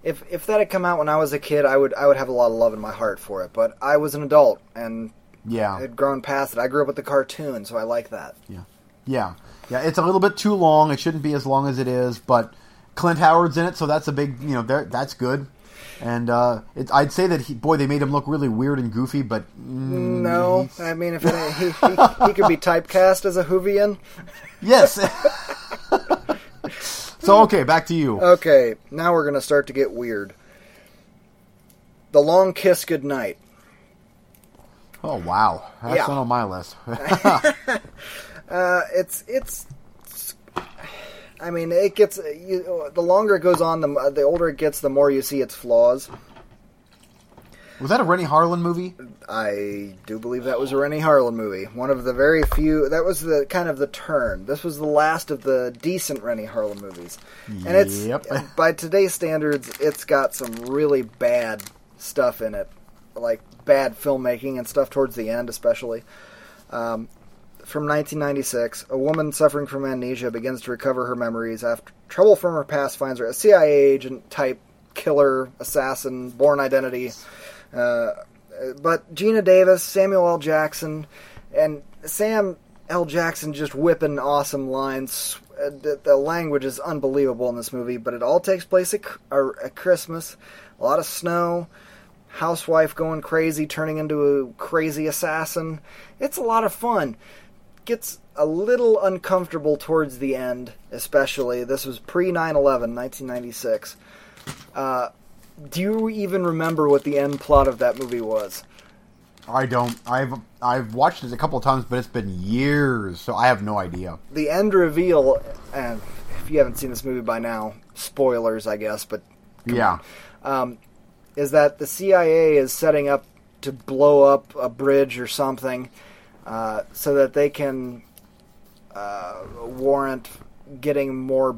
if if that had come out when I was a kid, I would I would have a lot of love in my heart for it. But I was an adult and yeah, had grown past it. I grew up with the cartoon, so I like that. Yeah, yeah, yeah. It's a little bit too long. It shouldn't be as long as it is, but Clint Howard's in it, so that's a big, you know, there- that's good. And uh, it, I'd say that he, boy, they made him look really weird and goofy, but mm, No, he's- I mean if it, he, he he could be typecast as a Hoovian. yes. So okay, back to you. Okay, now we're gonna start to get weird. The Long Kiss Goodnight. Oh wow, that's Yeah. not on my list. Uh, it's it's. it's- I mean, it gets you, the longer it goes on, the the older it gets, the more you see its flaws. Was that a Renny Harlin movie? I do believe that was a Renny Harlin movie. One of the very few. That was the kind of the turn. This was the last of the decent Renny Harlin movies, and it's Yep. by today's standards, it's got some really bad stuff in it, like bad filmmaking and stuff towards the end, especially. Um, from 1996, a woman suffering from amnesia begins to recover her memories after trouble from her past finds her a CIA agent type killer, assassin, Bourne Identity. Uh, but Geena Davis, Samuel L. Jackson, and Sam L. Jackson just whipping awesome lines. Uh, The, the language is unbelievable in this movie, but it all takes place at, uh, at Christmas. A lot of snow, housewife going crazy, turning into a crazy assassin. It's a lot of fun. Gets a little uncomfortable towards the end, especially. This was pre 9 11, 1996. Uh, do you even remember what the end plot of that movie was? I don't. I've I've watched it a couple of times, but it's been years, so I have no idea. The end reveal, and if you haven't seen this movie by now, spoilers, I guess, but Yeah. um, is that the CIA is setting up to blow up a bridge or something uh, so that they can uh, warrant getting more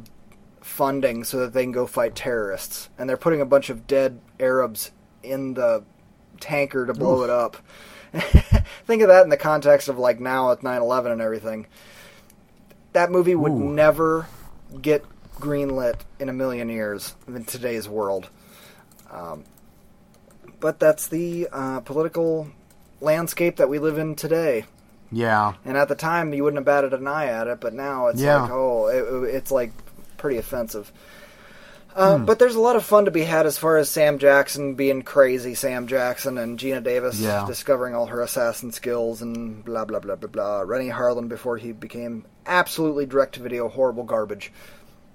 funding so that they can go fight terrorists. And they're putting a bunch of dead Arabs in the tanker to blow Oof. it up. Think of that in the context of like now with 9 11 and everything. That movie would Ooh. never get greenlit in a million years in today's world. Um, but that's the uh, political landscape that we live in today. Yeah. And at the time, you wouldn't have batted an eye at it, but now it's Yeah. like, oh, it, it's like pretty offensive. Uh, But there's a lot of fun to be had as far as Sam Jackson being crazy, Sam Jackson, and Geena Davis Yeah. discovering all her assassin skills, and blah blah blah blah blah. Renny Harlin before he became absolutely direct-to-video horrible garbage.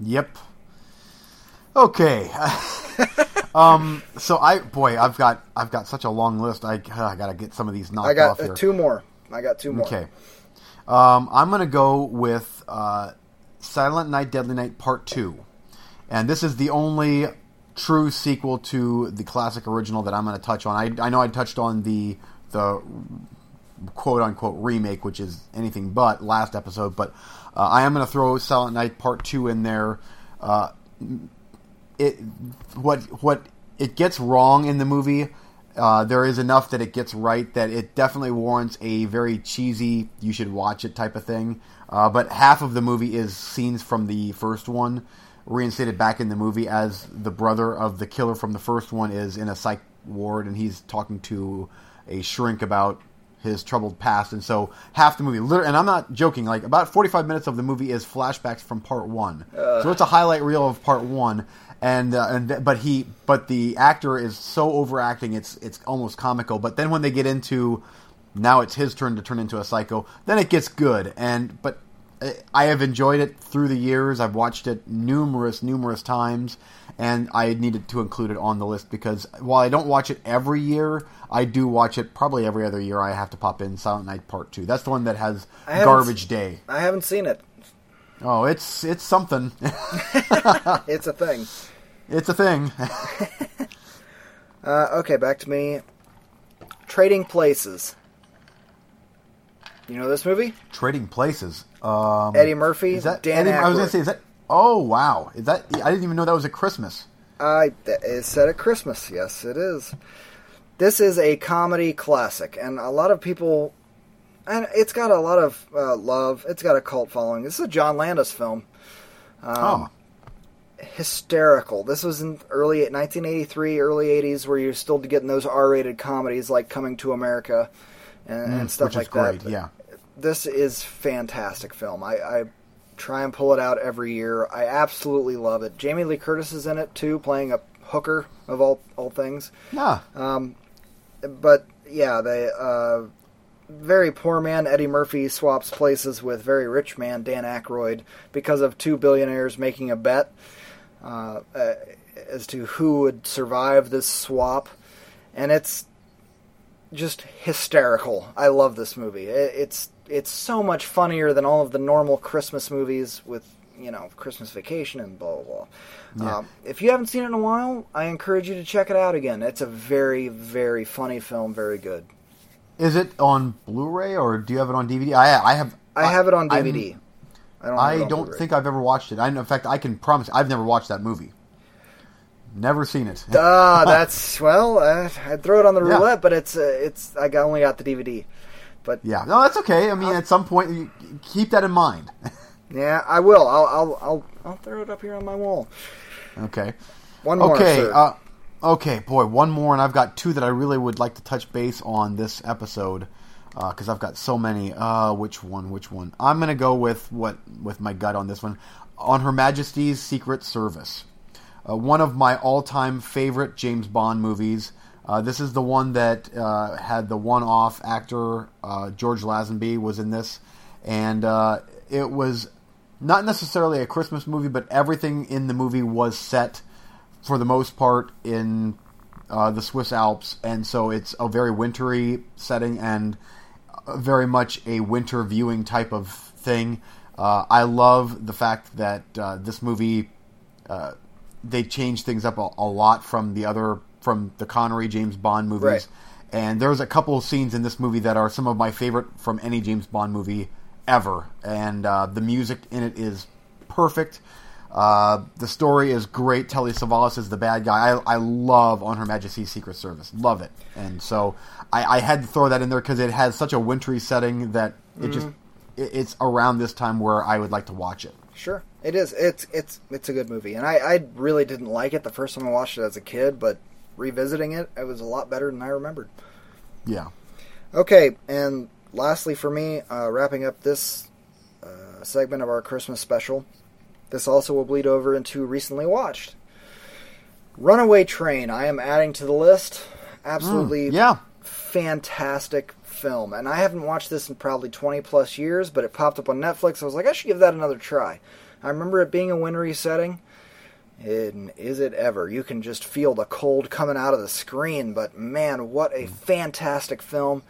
Yep. Okay. um. So I, boy, I've got I've got such a long list. I I gotta get some of these knocked I got off uh, here. two more. I got two more. Okay. Um, I'm going to go with uh, Silent Night, Deadly Night Part 2. And this is the only true sequel to the classic original that I'm going to touch on. I, I know I touched on the the quote unquote remake, which is anything but last episode, but uh, I am going to throw Silent Night Part 2 in there. Uh, it what what it gets wrong in the movie uh, there is enough that it gets right that it definitely warrants a very cheesy you should watch it type of thing. Uh, but half of the movie is scenes from the first one reinstated back in the movie as the brother of the killer from the first one is in a psych ward and he's talking to a shrink about his troubled past. And so half the movie and i'm not joking like about 45 minutes of the movie is flashbacks from part one. So it's a highlight reel of part one and uh, and but he but the actor is so overacting it's it's almost comical but then when they get into now it's his turn to turn into a psycho then it gets good and but I- I have enjoyed it through the years. I've watched it numerous, numerous times, and I needed to include it on the list because while I don't watch it every year, I do watch it probably every other year. I have to pop in Silent Night Part Two. That's the one that has Garbage Day. I haven't seen it. Oh, it's it's something. It's a thing. it's a thing. Uh, okay, back to me. Trading Places. You know this movie? Trading Places. Um, Eddie Murphy, Is that Dan Eddie, I was going to say, is that? Oh wow! Is that? I didn't even know that was a Christmas. I is set at Christmas. Yes, it is. This is a comedy classic, and a lot of people, and it's got a lot of uh, love. It's got a cult following. This is a John Landis film. Um, oh, hysterical. This was in early 1983, early 80s, where you're still getting those R-rated comedies like Coming to America and, and stuff Mm, which like is great. that. Yeah. This is fantastic film. I, I try and pull it out every year. I absolutely love it. Jamie Lee Curtis is in it too, playing a hooker of all all things. Yeah. Um, but yeah, they uh, very poor man Eddie Murphy swaps places with very rich man Dan Aykroyd because of two billionaires making a bet uh, uh, as to who would survive this swap, and it's just hysterical. I love this movie. It's it's so much funnier than all of the normal Christmas movies with you know Christmas Vacation and blah blah blah. Yeah. Um, if you haven't seen it in a while, I encourage you to check it out again. It's a very very funny film, very good. Is it on Blu-ray or do you have it on DVD? I I have I have it on I'm- DVD. I don't. I don't think I've ever watched it. I, in fact, I can promise I've never watched that movie. Never seen it. Ah, that's well. Uh, I'd throw it on the Yeah. roulette, but it's uh, it's. I got, only got the DVD. But yeah, no, that's okay. I mean, at some point, you keep that in mind. yeah, I will. I'll I'll I'll, I'll throw it up here on my wall. okay. One more. Okay. Uh, okay, boy, one more, and I've got two that I really would like to touch base on this episode because I've got so many. Uh, which one? Which one? I'm gonna go with what with my gut on this one. On Her Majesty's Secret Service, uh, one of my all-time favorite James Bond movies. Uh, this is the one that uh, had the one-off actor uh, George Lazenby was in this, and uh, it was not necessarily a Christmas movie, but everything in the movie was set for the most part in uh, the Swiss Alps, and so it's a very wintry setting and very much a winter viewing type of thing. Uh, I love the fact that uh, this movie uh, they changed things up a, a lot from the other from the Connery James Bond movies. Right. And there's a couple of scenes in this movie that are some of my favorite from any James Bond movie ever. And uh, the music in it is perfect. Uh, the story is great. Telly Savalas is the bad guy. I, I love On Her Majesty's Secret Service. Love it. And so I, I had to throw that in there because it has such a wintry setting that it just it, it's around this time where I would like to watch it. Sure, it is. It's it's it's a good movie, and I, I really didn't like it the first time I watched it as a kid, but revisiting it, it was a lot better than I remembered. Yeah. Okay, and lastly for me, uh, wrapping up this uh, segment of our Christmas special, this also will bleed over into recently watched. Runaway Train, I am adding to the list. Absolutely Mm, yeah. fantastic film. And I haven't watched this in probably 20 plus years, but it popped up on Netflix. I was like, I should give that another try. I remember it being a wintry setting. And is it ever? You can just feel the cold coming out of the screen, but man, what a fantastic film.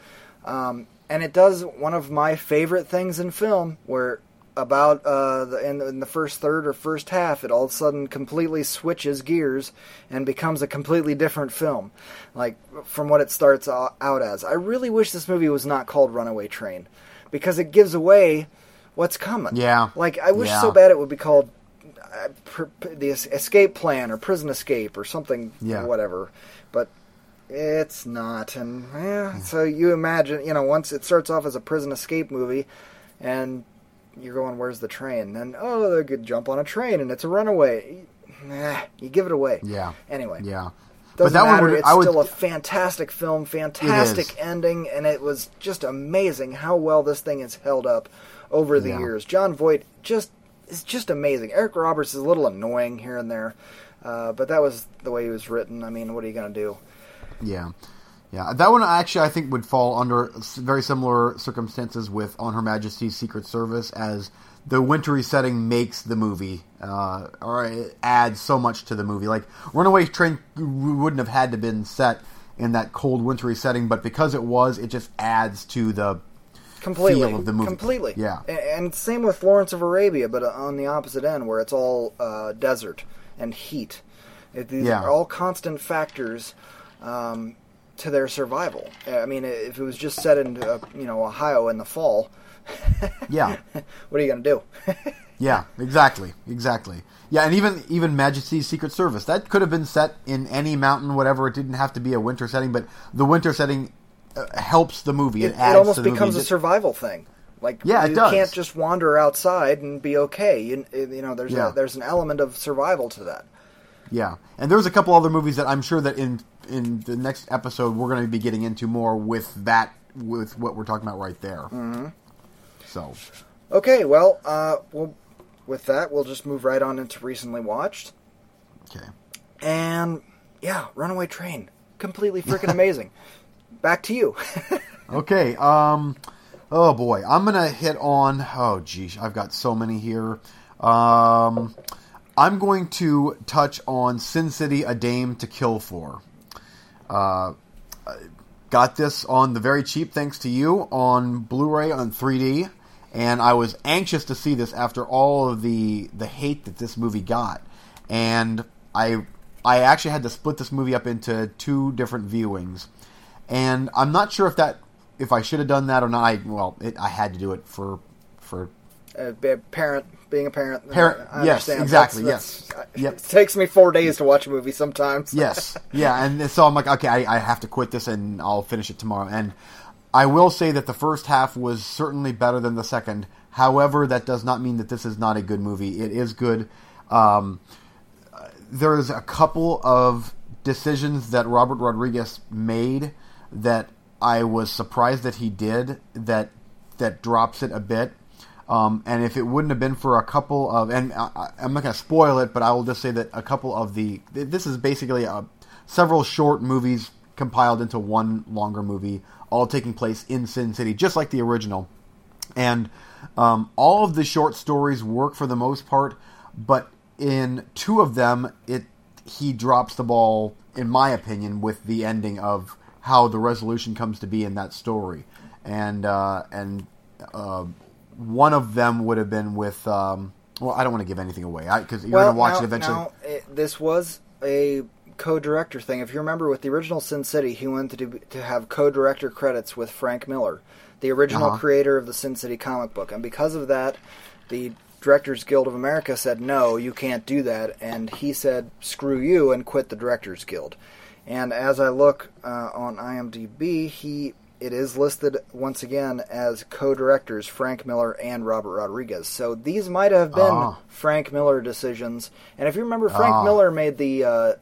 Um, and it does one of my favorite things in film, where about uh, the, in, in the first third or first half, it all of a sudden completely switches gears and becomes a completely different film, like from what it starts out as. I really wish this movie was not called Runaway Train, because it gives away what's coming. Yeah. Like I wish Yeah. so bad it would be called uh, the escape plan or prison escape or something Yeah. whatever but it's not and yeah so you imagine you know once it starts off as a prison escape movie and you're going where's the train then oh they could jump on a train and it's a runaway nah, you give it away Yeah. anyway Yeah. doesn't that one matter. would- it's I would- still a fantastic film, fantastic ending, and it was just amazing how well this thing has held up over the Yeah. years. Jon Voight just is just amazing. Eric Roberts is a little annoying here and there, uh, but that was the way he was written. I mean, what are you going to do? Yeah, yeah. That one actually I think would fall under very similar circumstances with On Her Majesty's Secret Service, as the wintry setting makes the movie, uh, or it adds so much to the movie. Like Runaway Train wouldn't have had to been set in that cold wintry setting, but because it was, it just adds to the Completely, feel of the movie. completely. Yeah. And same with Lawrence of Arabia, but on the opposite end, where it's all uh, desert and heat. It, these Yeah. are all constant factors um, to their survival. I mean, if it was just set in uh, you know Ohio in the fall, yeah. what are you going to do? Yeah, exactly, exactly. Yeah, and even even Majesty's Secret Service that could have been set in any mountain, whatever. It didn't have to be a winter setting, but the winter setting uh, helps the movie. It, it, adds it almost becomes movie. a survival thing. Like Yeah, it you does. can't just wander outside and be okay. You, you know, there's Yeah. a, there's an element of survival to that. Yeah, and there's a couple other movies that I'm sure that in in the next episode we're going to be getting into more with that with what we're talking about right there. Mm-hmm. So Okay, well, uh, well, with that, we'll just move right on into recently watched. okay, And yeah, Runaway Train, completely freaking amazing. Back to you. Okay. Um. Oh boy, I'm gonna hit on. Oh geez, I've got so many here. Um. I'm going to touch on Sin City: A Dame to Kill For. Uh, got this on the very cheap, thanks to you, on Blu-ray on 3D, and I was anxious to see this after all of the the hate that this movie got, and I I actually had to split this movie up into two different viewings, and I'm not sure if that if I should have done that or not. I, well, it, I had to do it for for Uh, parent, being a parent. Parent- I yes, exactly, That's- yes. that's- Yep. It takes me four days to watch a movie sometimes. yes, yeah, and so I'm like, okay, I, I have to quit this, and I'll finish it tomorrow. And I will say that the first half was certainly better than the second. However, that does not mean that this is not a good movie. It is good. Um, there's a couple of decisions that Robert Rodriguez made that I was surprised that he did that that drops it a bit. Um, and if it wouldn't have been for a couple of, and I, I'm not going to spoil it, but I will just say that a couple of the, this is basically a, several short movies compiled into one longer movie, all taking place in Sin City, just like the original. And um, all of the short stories work for the most part, but in two of them, it he drops the ball, in my opinion, with the ending of how the resolution comes to be in that story, and uh, and uh, one of them would have been with. Um, well, I don't want to give anything away because you're well, going to watch now, it eventually. now, it, this was a co-director thing. If you remember, with the original Sin City, he wanted to, to have co-director credits with Frank Miller, the original Uh-huh. creator of the Sin City comic book, and because of that, the Directors Guild of America said, "No, you can't do that," and he said, "Screw you," and quit the Directors Guild. And as I look uh, on IMDb, he it is listed once again as co-directors Frank Miller and Robert Rodriguez. So these might have been Ah. Frank Miller decisions. And if you remember, Frank Ah. Miller made the. Uh,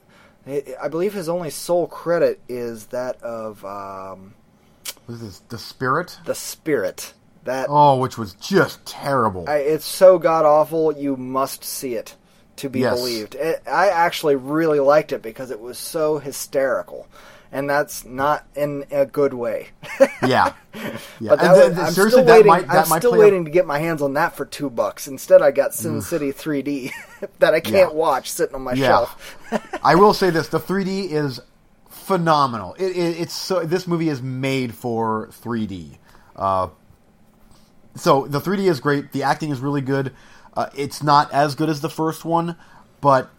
I believe his only sole credit is that of um, What is this? The Spirit? the Spirit. That Oh, which was just terrible. I, it's so god awful. You must see it to be Yes. believed. It, I actually really liked it because it was so hysterical, and that's not in a good way. yeah, yeah. But that And was, th- th- I'm still waiting. might I'm still waiting to get my hands on that for two bucks. Instead, I got Sin City 3D that I can't Yeah. watch sitting on my Yeah. shelf. I will say this: the 3D is phenomenal. It, it, it's so this movie is made for 3D. Uh, so the 3D is great. The acting is really good. Uh, it's not as good as the first one, but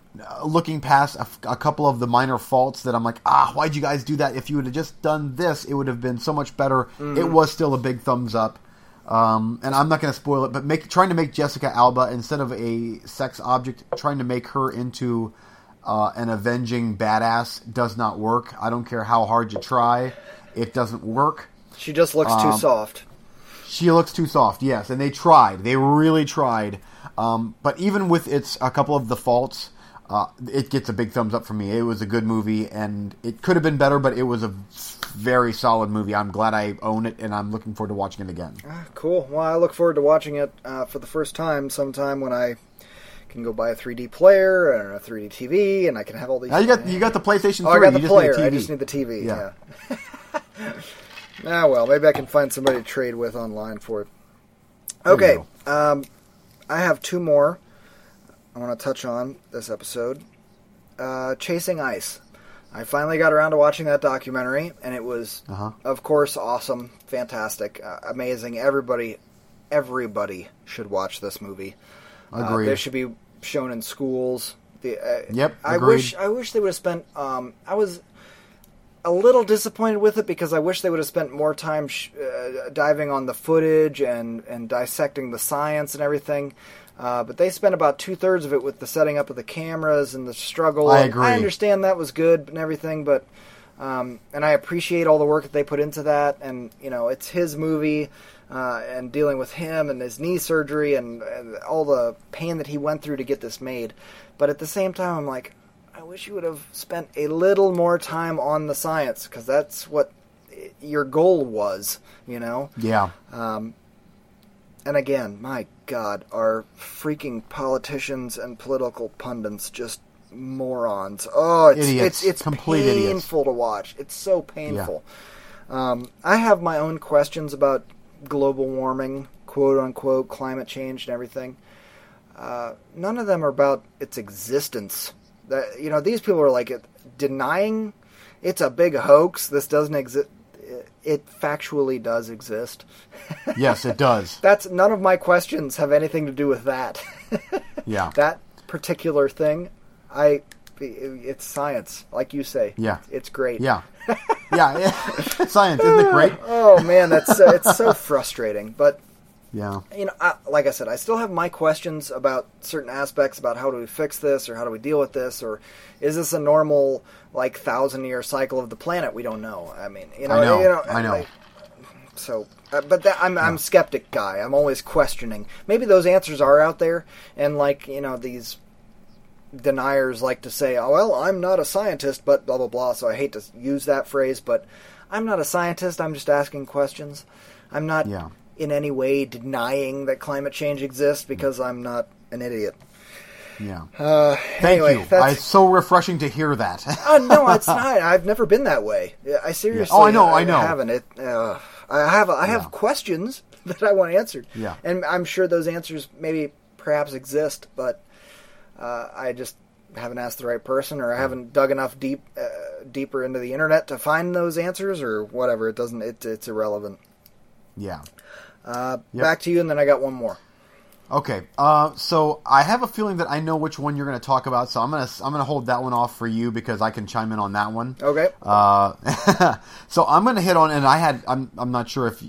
looking past a, f- a couple of the minor faults that I'm like, ah, why'd you guys do that? If you would have just done this, it would have been so much better. It was still a big thumbs up. Um, and I'm not going to spoil it, but make trying to make Jessica Alba instead of a sex object, trying to make her into uh, an avenging badass does not work. I don't care how hard you try, it doesn't work. She just looks too Um, soft. She looks too soft, yes, and they tried. They really tried. Um, but even with its a couple of the faults, uh, it gets a big thumbs up from me. It was a good movie, and it could have been better, but it was a very solid movie. I'm glad I own it, and I'm looking forward to watching it again. Ah, Cool. Well, I look forward to watching it uh, for the first time sometime when I can go buy a 3D player and a 3D TV, and I can have all these. Now you got you got the PlayStation 3. Oh, I got you the a player. I just need the TV. Yeah. Yeah. ah, well, maybe I can find somebody to trade with online for it. Okay. Um, I have two more I want to touch on this episode. Uh, Chasing Ice. I finally got around to watching that documentary, and it was, Uh-huh. of course, awesome, fantastic, uh, amazing. Everybody, everybody should watch this movie. Uh, Agreed. they should be shown in schools. The, uh, Yep, I wish I wish they would have spent. Um, I was a little disappointed with it because I wish they would have spent more time sh- uh, diving on the footage and and dissecting the science and everything. Uh, but they spent about two thirds of it with the setting up of the cameras and the struggle. I agree. I understand that was good and everything, but um, and I appreciate all the work that they put into that. And you know, it's his movie, uh, and dealing with him and his knee surgery and, and all the pain that he went through to get this made. But at the same time, I'm like, I wish you would have spent a little more time on the science because that's what your goal was, you know. yeah. Um, and again, my God, are freaking politicians and political pundits just morons? Oh, it's Idiots. it's it's Complete idiots. painful to watch. It's so painful. Um, I have my own questions about global warming, quote unquote, climate change, and everything. Uh, none of them are about its existence. That you know, these people are like denying it's a big hoax. This doesn't exist. It factually does exist. yes, it does. That's none of my questions have anything to do with that. yeah, that particular thing, I it's science, like you say. Yeah, it's great. Yeah, yeah, yeah. science isn't it great? oh man, that's uh, it's so frustrating. But yeah, you know, I, like I said, I still have my questions about certain aspects about how do we fix this or how do we deal with this or is this a normal like thousand year cycle of the planet? We don't know. I mean, you know, I know, you know, I know. So, uh, but that, I'm yeah. I'm skeptic guy. I'm always questioning. Maybe those answers are out there, and like you know these deniers like to say, oh, well, I'm not a scientist, but blah, blah, blah. So I hate to use that phrase, but I'm not a scientist. I'm just asking questions. I'm not yeah. In any way denying that climate change exists because I'm not an idiot. Yeah. Uh, Thank anyway, you. It's so refreshing to hear that. uh, no, it's not. I've never been that way. I seriously. Yeah. Oh, I know. I, I know. Haven't it? Uh, I have. I have yeah. questions that I want answered. Yeah. And I'm sure those answers maybe perhaps exist, but uh, I just haven't asked the right person, or I haven't dug enough deep, uh, deeper into the internet to find those answers, or whatever. It doesn't. It, it's irrelevant. Yeah. Uh, yep. Back to you, and then I got one more. Okay, uh, so I have a feeling that I know which one you're going to talk about, so I'm gonna I'm gonna hold that one off for you because I can chime in on that one. Okay. Uh, so I'm going to hit on, and I had I'm I'm not sure if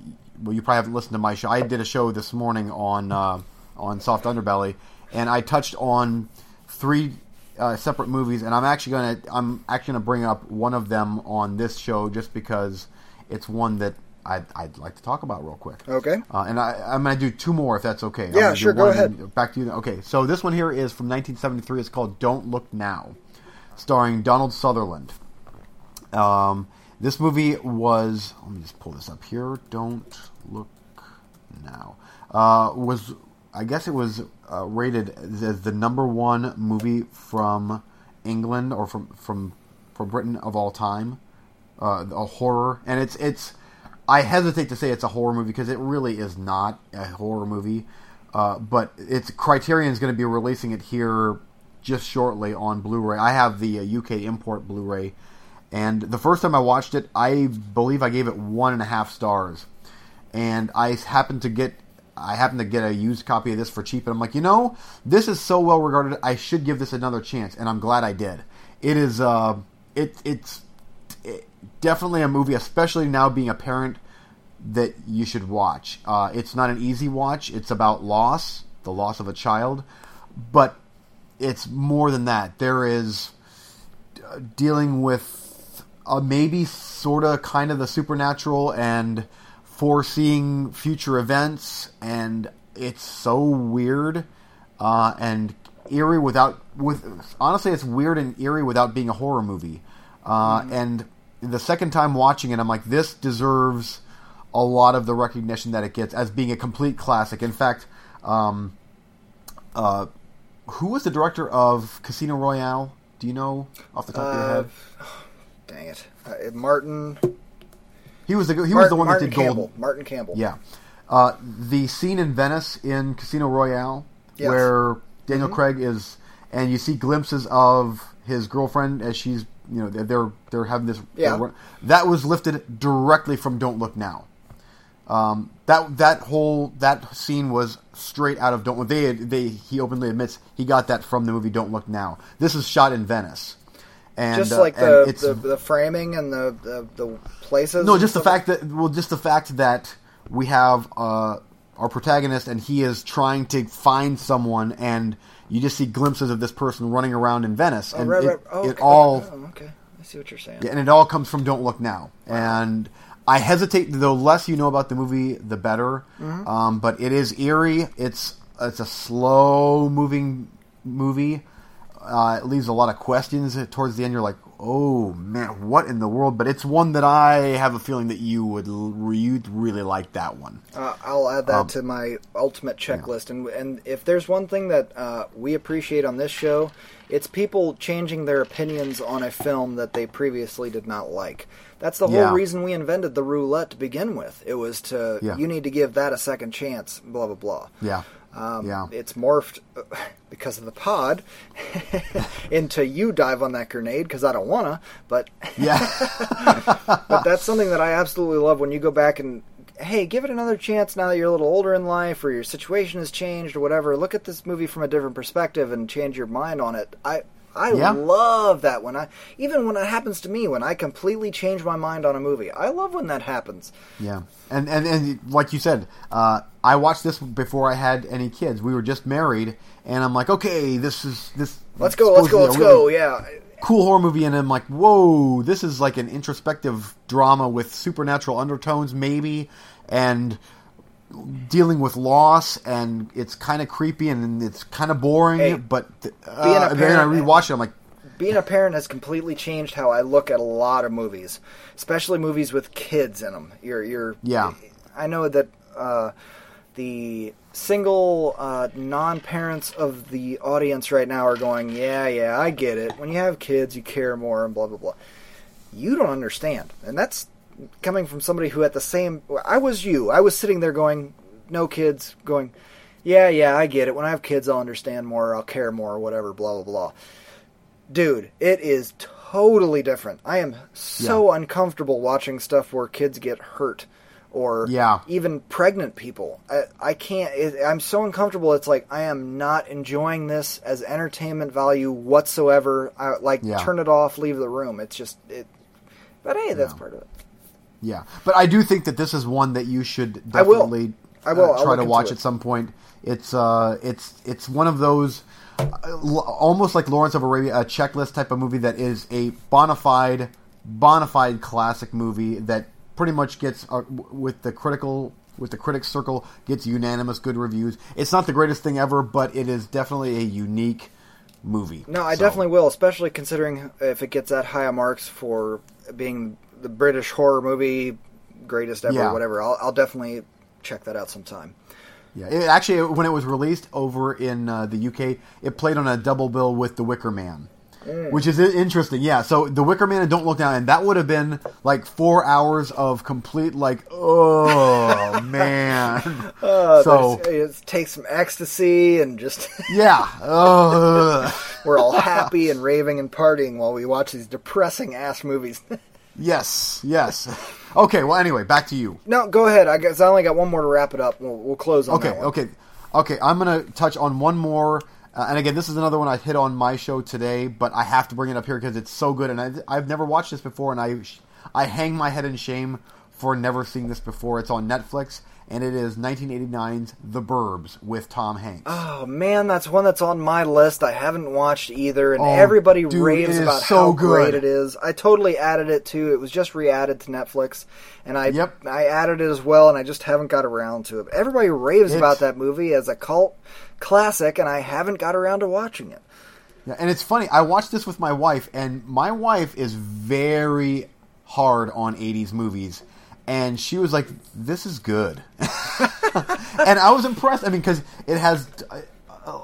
well you probably haven't listened to my show. I did a show this morning on uh, on Soft Underbelly, and I touched on three uh, separate movies, and I'm actually gonna I'm actually gonna bring up one of them on this show just because it's one that I'd, I'd like to talk about real quick. Okay. Uh, and I, am gonna do two more if that's okay. Yeah, sure. Go ahead. Back to you. Okay, so this one here is from 1973. It's called Don't Look Now, starring Donald Sutherland. Um, this movie was let me just pull this up here. Don't look now. Uh, was I guess it was uh, rated as the number one movie from England or from from from Britain of all time. Uh, a horror, and it's it's. I hesitate to say it's a horror movie because it really is not a horror movie. Uh, but it's Criterion is going to be releasing it here just shortly on Blu-ray. I have the UK uh, import Blu-ray, and the first time I watched it, I believe I gave it one and a half stars, and I happened to get I happened to get a used copy of this for cheap, and I'm like, you know, this is so well regarded. I should give this another chance, and I'm glad I did. It is, uh, it, it's it, definitely a movie, especially now being a parent, that you should watch. Uh, it's not an easy watch. It's about loss, the loss of a child, but it's more than that. There is uh, dealing with uh, maybe sort of kind of the supernatural and foreseeing future events, and it's so weird uh, and eerie without with honestly, it's weird and eerie without being a horror movie. Uh, mm-hmm. And the second time watching it, I'm like, this deserves a lot of the recognition that it gets as being a complete classic. In fact, um, uh, who was the director of Casino Royale? Do you know off the top of your head? Uh, dang it, uh, Martin. He was the he Martin, was the one Martin that did Campbell. Gold. Martin Campbell. Yeah, uh, the scene in Venice in Casino Royale yes. where Daniel mm-hmm. Craig is, and you see glimpses of his girlfriend as she's you know they're they're having this. Yeah. that was lifted directly from Don't Look Now. Um, that that whole that scene was straight out of Don't Look. They they he openly admits he got that from the movie Don't Look Now. This is shot in Venice. And, just uh, like the, it's, the, the framing and the the, the places. No, just the fact that well, just the fact that we have uh, our protagonist and he is trying to find someone, and you just see glimpses of this person running around in Venice, oh, and right, it, right. Oh, it okay. all Oh, okay. I see what you're saying. yeah, and it all comes from Don't Look Now, and. I hesitate. The less you know about the movie, the better. Mm-hmm. Um, but it is eerie. It's it's a slow moving movie. Uh, it leaves a lot of questions towards the end. You're like, oh man, what in the world? But it's one that I have a feeling that you would you'd really like that one. Uh, I'll add that Um, to my ultimate checklist. And and if there's one thing that uh, we appreciate on this show, It's people changing their opinions on a film that they previously did not like. That's the whole Yeah. reason we invented the roulette to begin with. It was to Yeah. you need to give that a second chance. Blah blah blah. Yeah. Um, Yeah. It's morphed because of the pod into you dive on that grenade because I don't wanna. But Yeah. but that's something that I absolutely love when you go back and hey, give it another chance now that you're a little older in life or your situation has changed or whatever. Look at this movie from a different perspective and change your mind on it. I I Yeah. love that when I even when it happens to me when I completely change my mind on a movie. I love when that happens. Yeah, and and, and like you said, uh, I watched this before I had any kids. We were just married, and I'm like, okay, this is this. Let's go, let's go, let's a go. Yeah. Cool horror movie, and I'm like, whoa, this is like an introspective drama with supernatural undertones, maybe, and dealing with loss, and it's kind of creepy and it's kind of boring. Hey, but being uh, then I rewatch it. I'm like, being a parent has completely changed how I look at a lot of movies, especially movies with kids in them. You're, you're, Yeah. I know that uh, the single uh, non-parents of the audience right now are going, yeah, yeah, I get it. When you have kids, you care more, and blah blah blah. You don't understand, and that's coming from somebody who, at the same, I was you. I was sitting there going, no kids, going, yeah, yeah, I get it. When I have kids, I'll understand more, I'll care more, whatever, blah blah blah dude, it is totally different. I am so uncomfortable watching stuff where kids get hurt or Yeah. even pregnant people. I, I can't. It, I'm so uncomfortable. It's like I am not enjoying this as entertainment value whatsoever. I like Yeah. turn it off, leave the room. It's just it. But hey, that's Yeah. part of it. Yeah, but I do think that this is one that you should I will. definitely I will. uh, try to watch at some point. It's uh, it's it's one of those uh, almost like Lawrence of Arabia, a checklist type of movie that is a bona fide, bona fide classic movie that pretty much gets uh, with the critical with the critics circle gets unanimous good reviews. It's not the greatest thing ever, but it is definitely a unique movie. No, I So, definitely will, especially considering if it gets that high a marks for being the British horror movie greatest ever, Yeah. whatever. I'll, I'll definitely check that out sometime. Yeah, it, actually, when it was released over in uh, the UK, it played on a double bill with The Wicker Man, Mm. which is interesting. Yeah, so The Wicker Man and Don't Look Now, and that would have been like four hours of complete like, oh man. Uh, so it takes some ecstasy and just yeah, ugh. we're all happy and raving and partying while we watch these depressing ass movies. Yes, yes. Okay, well, anyway, back to you. no, go ahead. I guess I only got one more to wrap it up. We'll, we'll close on Okay, okay, okay. I'm gonna touch on one more, uh, and again, this is another one I hit on my show today, but I have to bring it up here because it's so good, and I, I've never watched this before, and I I hang my head in shame for never seeing this before. It's on Netflix, and it is 1989's The Burbs with Tom Hanks. Oh man, that's one that's on my list. I haven't watched either, and Oh, everybody dude, raves about so how good. great it is. I totally added it too. It was just re-added to Netflix, and I Yep. I added it as well, and I just haven't got around to it. Everybody raves about that movie as a cult classic, and I haven't got around to watching it. Yeah, and it's funny. I watched this with my wife, and my wife is very hard on '80s movies, and she was like, "This is good," and I was impressed. I mean, because it has. Uh, uh,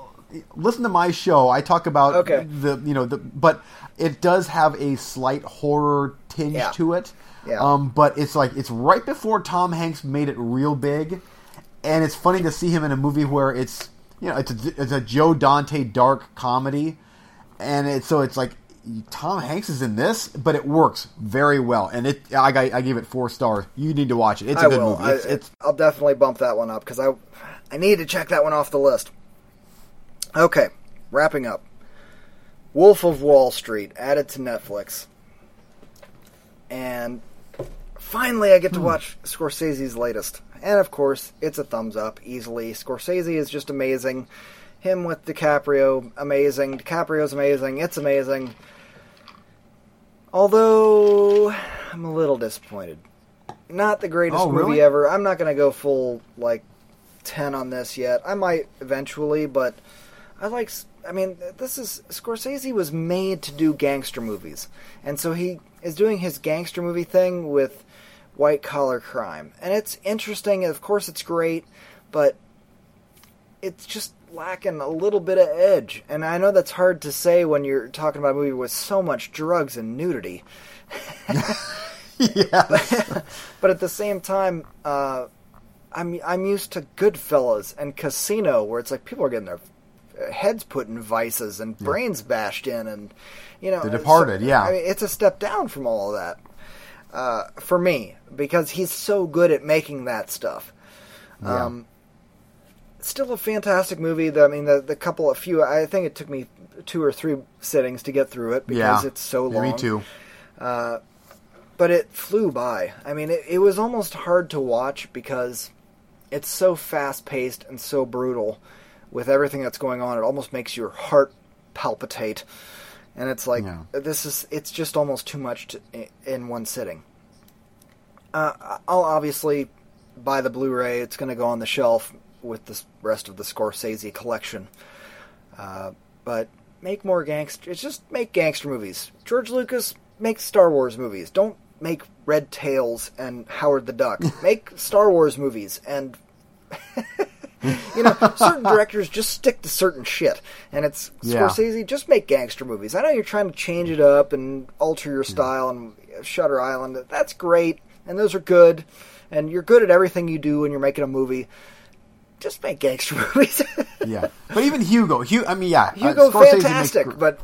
listen to my show. I talk about Okay. the you know the, but it does have a slight horror tinge Yeah. to it. Yeah. Um, but it's like it's right before Tom Hanks made it real big, and it's funny to see him in a movie where it's you know it's a, it's a Joe Dante dark comedy, and it's so it's like Tom Hanks is in this, but it works very well, and it I got- I gave it four stars. You need to watch it. It's a I good will. movie. It's, I, it's I'll definitely bump that one up because I I need to check that one off the list. Okay, wrapping up. Wolf of Wall Street added to Netflix, and finally I get to hmm. watch Scorsese's latest. And of course, it's a thumbs up easily. Scorsese is just amazing. Him with DiCaprio, amazing. DiCaprio's amazing. It's amazing. Although I'm a little disappointed. Not the greatest Oh, movie ever. I'm not going to go full like 10 on this yet. I might eventually, but I like I mean, this is Scorsese was made to do gangster movies. And so he is doing his gangster movie thing with white collar crime. And it's interesting, and of course it's great, but it's just lacking a little bit of edge. And I know that's hard to say when you're talking about a movie with so much drugs and nudity. yes. But at the same time, uh, I'm I'm used to Goodfellas and Casino, where it's like people are getting their heads put in vices and brains bashed in, and you know, The Departed, so- yeah. I mean, it's a step down from all of that uh, for me because he's so good at making that stuff. Yeah. Um, still a fantastic movie. The, I mean, the the couple of few. I think it took me two or three sittings to get through it because yeah. it's so long Me too. but it flew by. I mean, it, it was almost hard to watch because it's so fast paced and so brutal with everything that's going on. It almost makes your heart palpitate, and it's like Yeah. this is it's just almost too much to, in one sitting. Uh, I'll obviously buy the Blu-ray. It's going to go on the shelf with the rest of the Scorsese collection. Uh, but make more gangster. It's just make gangster movies. George Lucas make Star Wars movies. Don't make Red Tails and Howard the Duck. make Star Wars movies and. you know, certain directors just stick to certain shit, and it's Yeah. Scorsese. Just make gangster movies. I know you're trying to change it up and alter your style and Shutter Island. That's great, and those are good, and you're good at everything you do when you're making a movie. Just make gangster movies. Yeah. But even Hugo, Hugo I mean, yeah. uh, Hugo, makes fantastic, gr- but,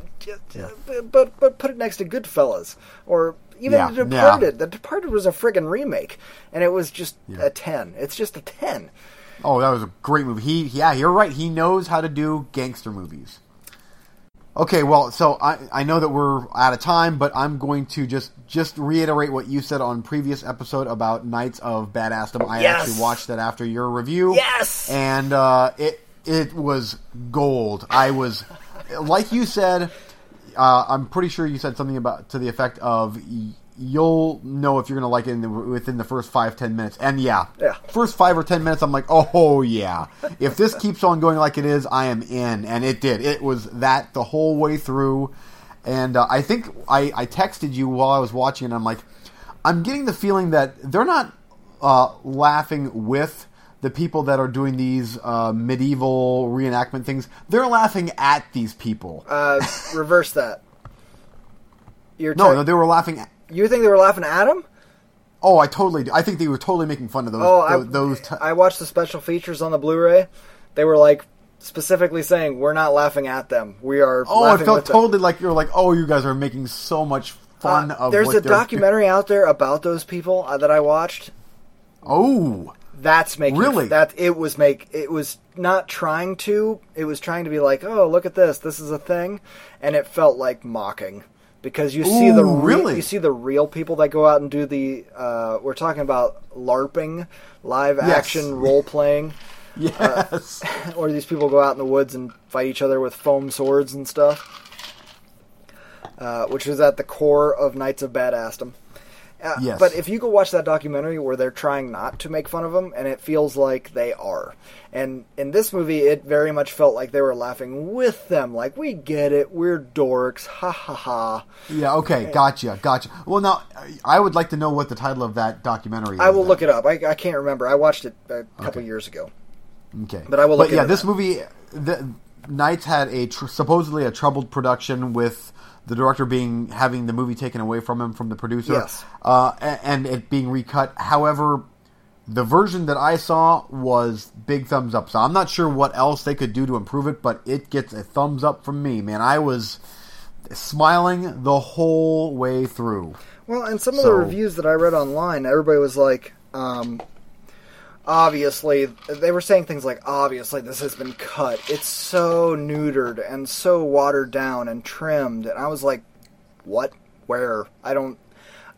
but but put it next to Goodfellas or even Yeah, The yeah. Departed. The Departed was a friggin' remake, and it was just Yeah. a ten. It's just a ten. Oh, that was a great movie. He, yeah, you're right. He knows how to do gangster movies. Okay, well, so I, I know that we're out of time, but I'm going to just just reiterate what you said on previous episode about Knights of Badassdom. I Yes. actually watched that after your review. Yes! and uh, it it was gold. I was like you said. Uh, I'm pretty sure you said something about to the effect of you'll know if you're going to like it in the, within the first five ten minutes. And yeah, Yeah. first five or ten minutes, I'm like, oh yeah. If this keeps on going like it is, I am in, and it did. It was that the whole way through. And uh, I think I, I texted you while I was watching, and I'm like, I'm getting the feeling that they're not uh, laughing with the people that are doing these uh, medieval reenactment things. They're laughing at these people. Uh, reverse that. You're no, no, they were laughing. At, you think they were laughing at him? oh, I totally. do. I think they were totally making fun of those. Oh, I, those. t- I watched the special features on the Blu-ray. They were like specifically saying, "We're not laughing at them. We are." oh, it felt with them." totally like you're like, oh, you guys are making so much fun Uh, of. there's what a doing. documentary out there about those people uh, that I watched. Oh, That's making Really? that it was make it was not trying to. It was trying to be like, oh, look at this. This is a thing, and it felt like mocking because you see the re- really? you see the real people that go out and do the. Uh, we're talking about LARPing, live Yes. action role playing. yes. or these people go out in the woods and fight each other with foam swords and stuff, uh, which is at the core of Knights of Badassdom. Uh, Yes. But if you go watch that documentary where they're trying not to make fun of them, and it feels like they are. And in this movie, it very much felt like they were laughing with them. Like, we get it, we're dorks, ha ha ha. yeah. Okay. Gotcha. Gotcha. Well, now I would like to know what the title of that documentary. is. I will then. look it up. I, I can't remember. I watched it a couple years ago. Okay, But I will look yeah, into this movie, the Knights had a tr- supposedly a troubled production with the director being having the movie taken away from him from the producer. Yes. uh, a- and it being recut. However, the version that I saw was big thumbs up. So I'm not sure what else they could do to improve it, but it gets a thumbs up from me, man. I was smiling the whole way through. Well, and some of the reviews that I read online, everybody was like, um, obviously, they were saying things like, obviously, this has been cut. It's so neutered and so watered down and trimmed. And I was like, what? Where? I don't.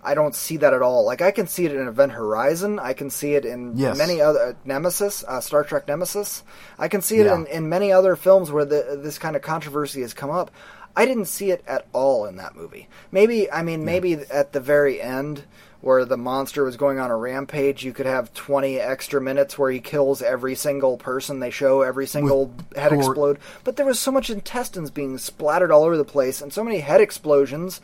I don't see that at all. Like I can see it in Event Horizon. I can see it in Yes. many other Nemesis, uh, Star Trek Nemesis. I can see it Yeah. in, in many other films where the, this kind of controversy has come up. I didn't see it at all in that movie. Maybe I mean maybe at the very end where the monster was going on a rampage, you could have 20 extra minutes where he kills every single person they show, every single head gore. explode. But there was so much intestines being splattered all over the place and so many head explosions.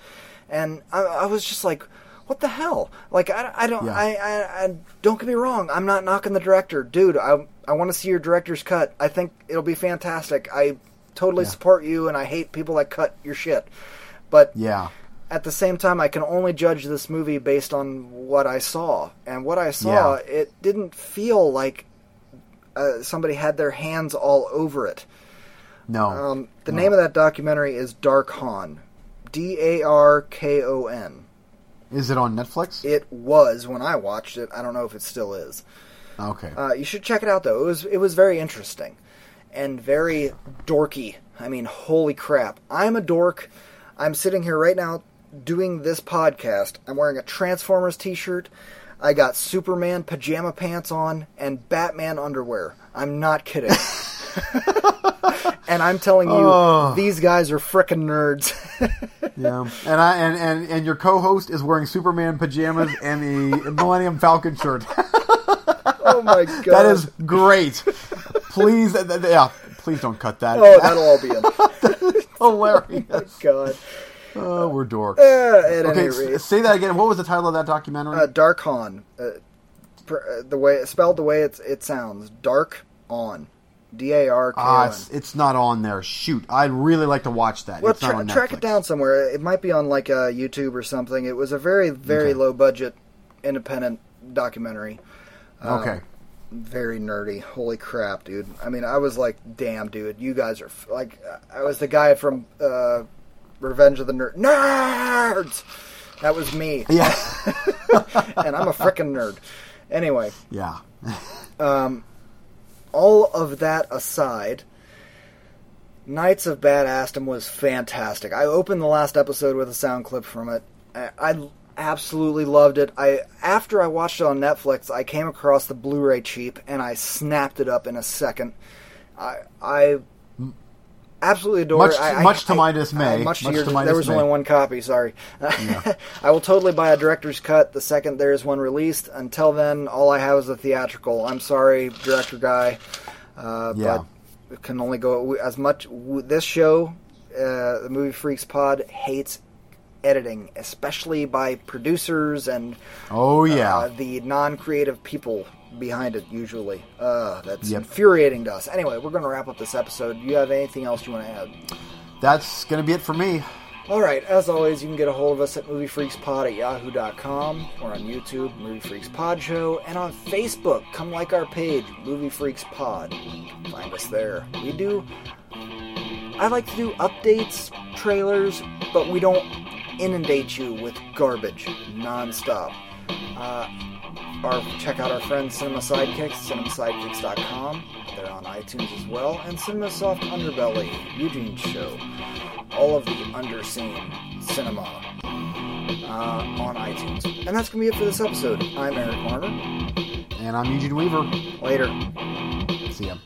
And I, I was just like, what the hell? Like I, I don't Yeah. I, I, I don't get me wrong. I'm not knocking the director, dude. I I want to see your director's cut. I think it'll be fantastic. I totally Yeah. support you, and I hate people that cut your shit. But Yeah. at the same time, I can only judge this movie based on what I saw, and what I saw, Yeah. it didn't feel like uh, somebody had their hands all over it. No. Um, the No. name of that documentary is Darkon, D A R K O N. Is it on Netflix? It was when I watched it. I don't know if it still is. okay. Uh, you should check it out though. It was it was very interesting and very dorky. I mean, holy crap! I'm a dork. I'm sitting here right now doing this podcast. I'm wearing a Transformers T-shirt. I got Superman pajama pants on and Batman underwear. I'm not kidding. and I'm telling you, Oh. these guys are frickin' nerds. yeah. And I and, and and your co-host is wearing Superman pajamas and the Millennium Falcon shirt. oh my god! that is great. Please, th- th- yeah. Please don't cut that. Oh, that'll all be in. hilarious. God. Oh, we're dorks. Uh, Okay, say that again. What was the title of that documentary? Uh, Darkon. Uh, uh, the way spelled the way it's, it sounds. Dark on. D A R K Ah, it's, it's not on there. Shoot, I'd really like to watch that. Well, it's not tra- track it down somewhere. It might be on like uh, YouTube or something. It was a very, very Okay. low budget, independent documentary. Okay. Very nerdy. Holy crap, dude! I mean, I was like, "Damn, dude, you guys are f-. like." I was the guy from uh, Revenge of the Nerd Nerds. That was me, Yeah. and I'm a freaking nerd. Anyway, yeah. All of that aside, Knights of Badassdom was fantastic. I opened the last episode with a sound clip from it. I, I absolutely loved it. I after I watched it on Netflix, I came across the Blu-ray cheap and I snapped it up in a second. I I absolutely adore Much- it. I, much to I- my I- dismay. much to Much your, to my there was dismay. only one copy. Sorry. I will totally buy a director's cut the second there is one released. Until then, all I have is a theatrical. I'm sorry, director guy. Uh, Yeah. But it can only go as much. This show, uh, the Movie Freaks Pod, hates editing, especially by producers and Oh yeah. uh, the non-creative people behind it. Usually, uh, that's Yep. infuriating to us. Anyway, we're going to wrap up this episode. Do you have anything else you want to add? That's gonna be it for me. All right, as always, you can get a hold of us at moviefreakspod at yahoo.com or on YouTube, Movie Freaks Pod Show, and on Facebook. Come like our page, Movie Freaks Pod. Find us there. We do, I like to do updates, trailers, but we don't inundate you with garbage nonstop. Uh, our check out our friends Cinema Sidekicks, cinemassidekicks.com. They're on iTunes as well, and Cinema Soft Underbelly, Eugene show. All of the underseen cinema uh, on iTunes. And that's going to be it for this episode. I'm Eric Warner, And I'm Eugene Weaver. Later. See ya.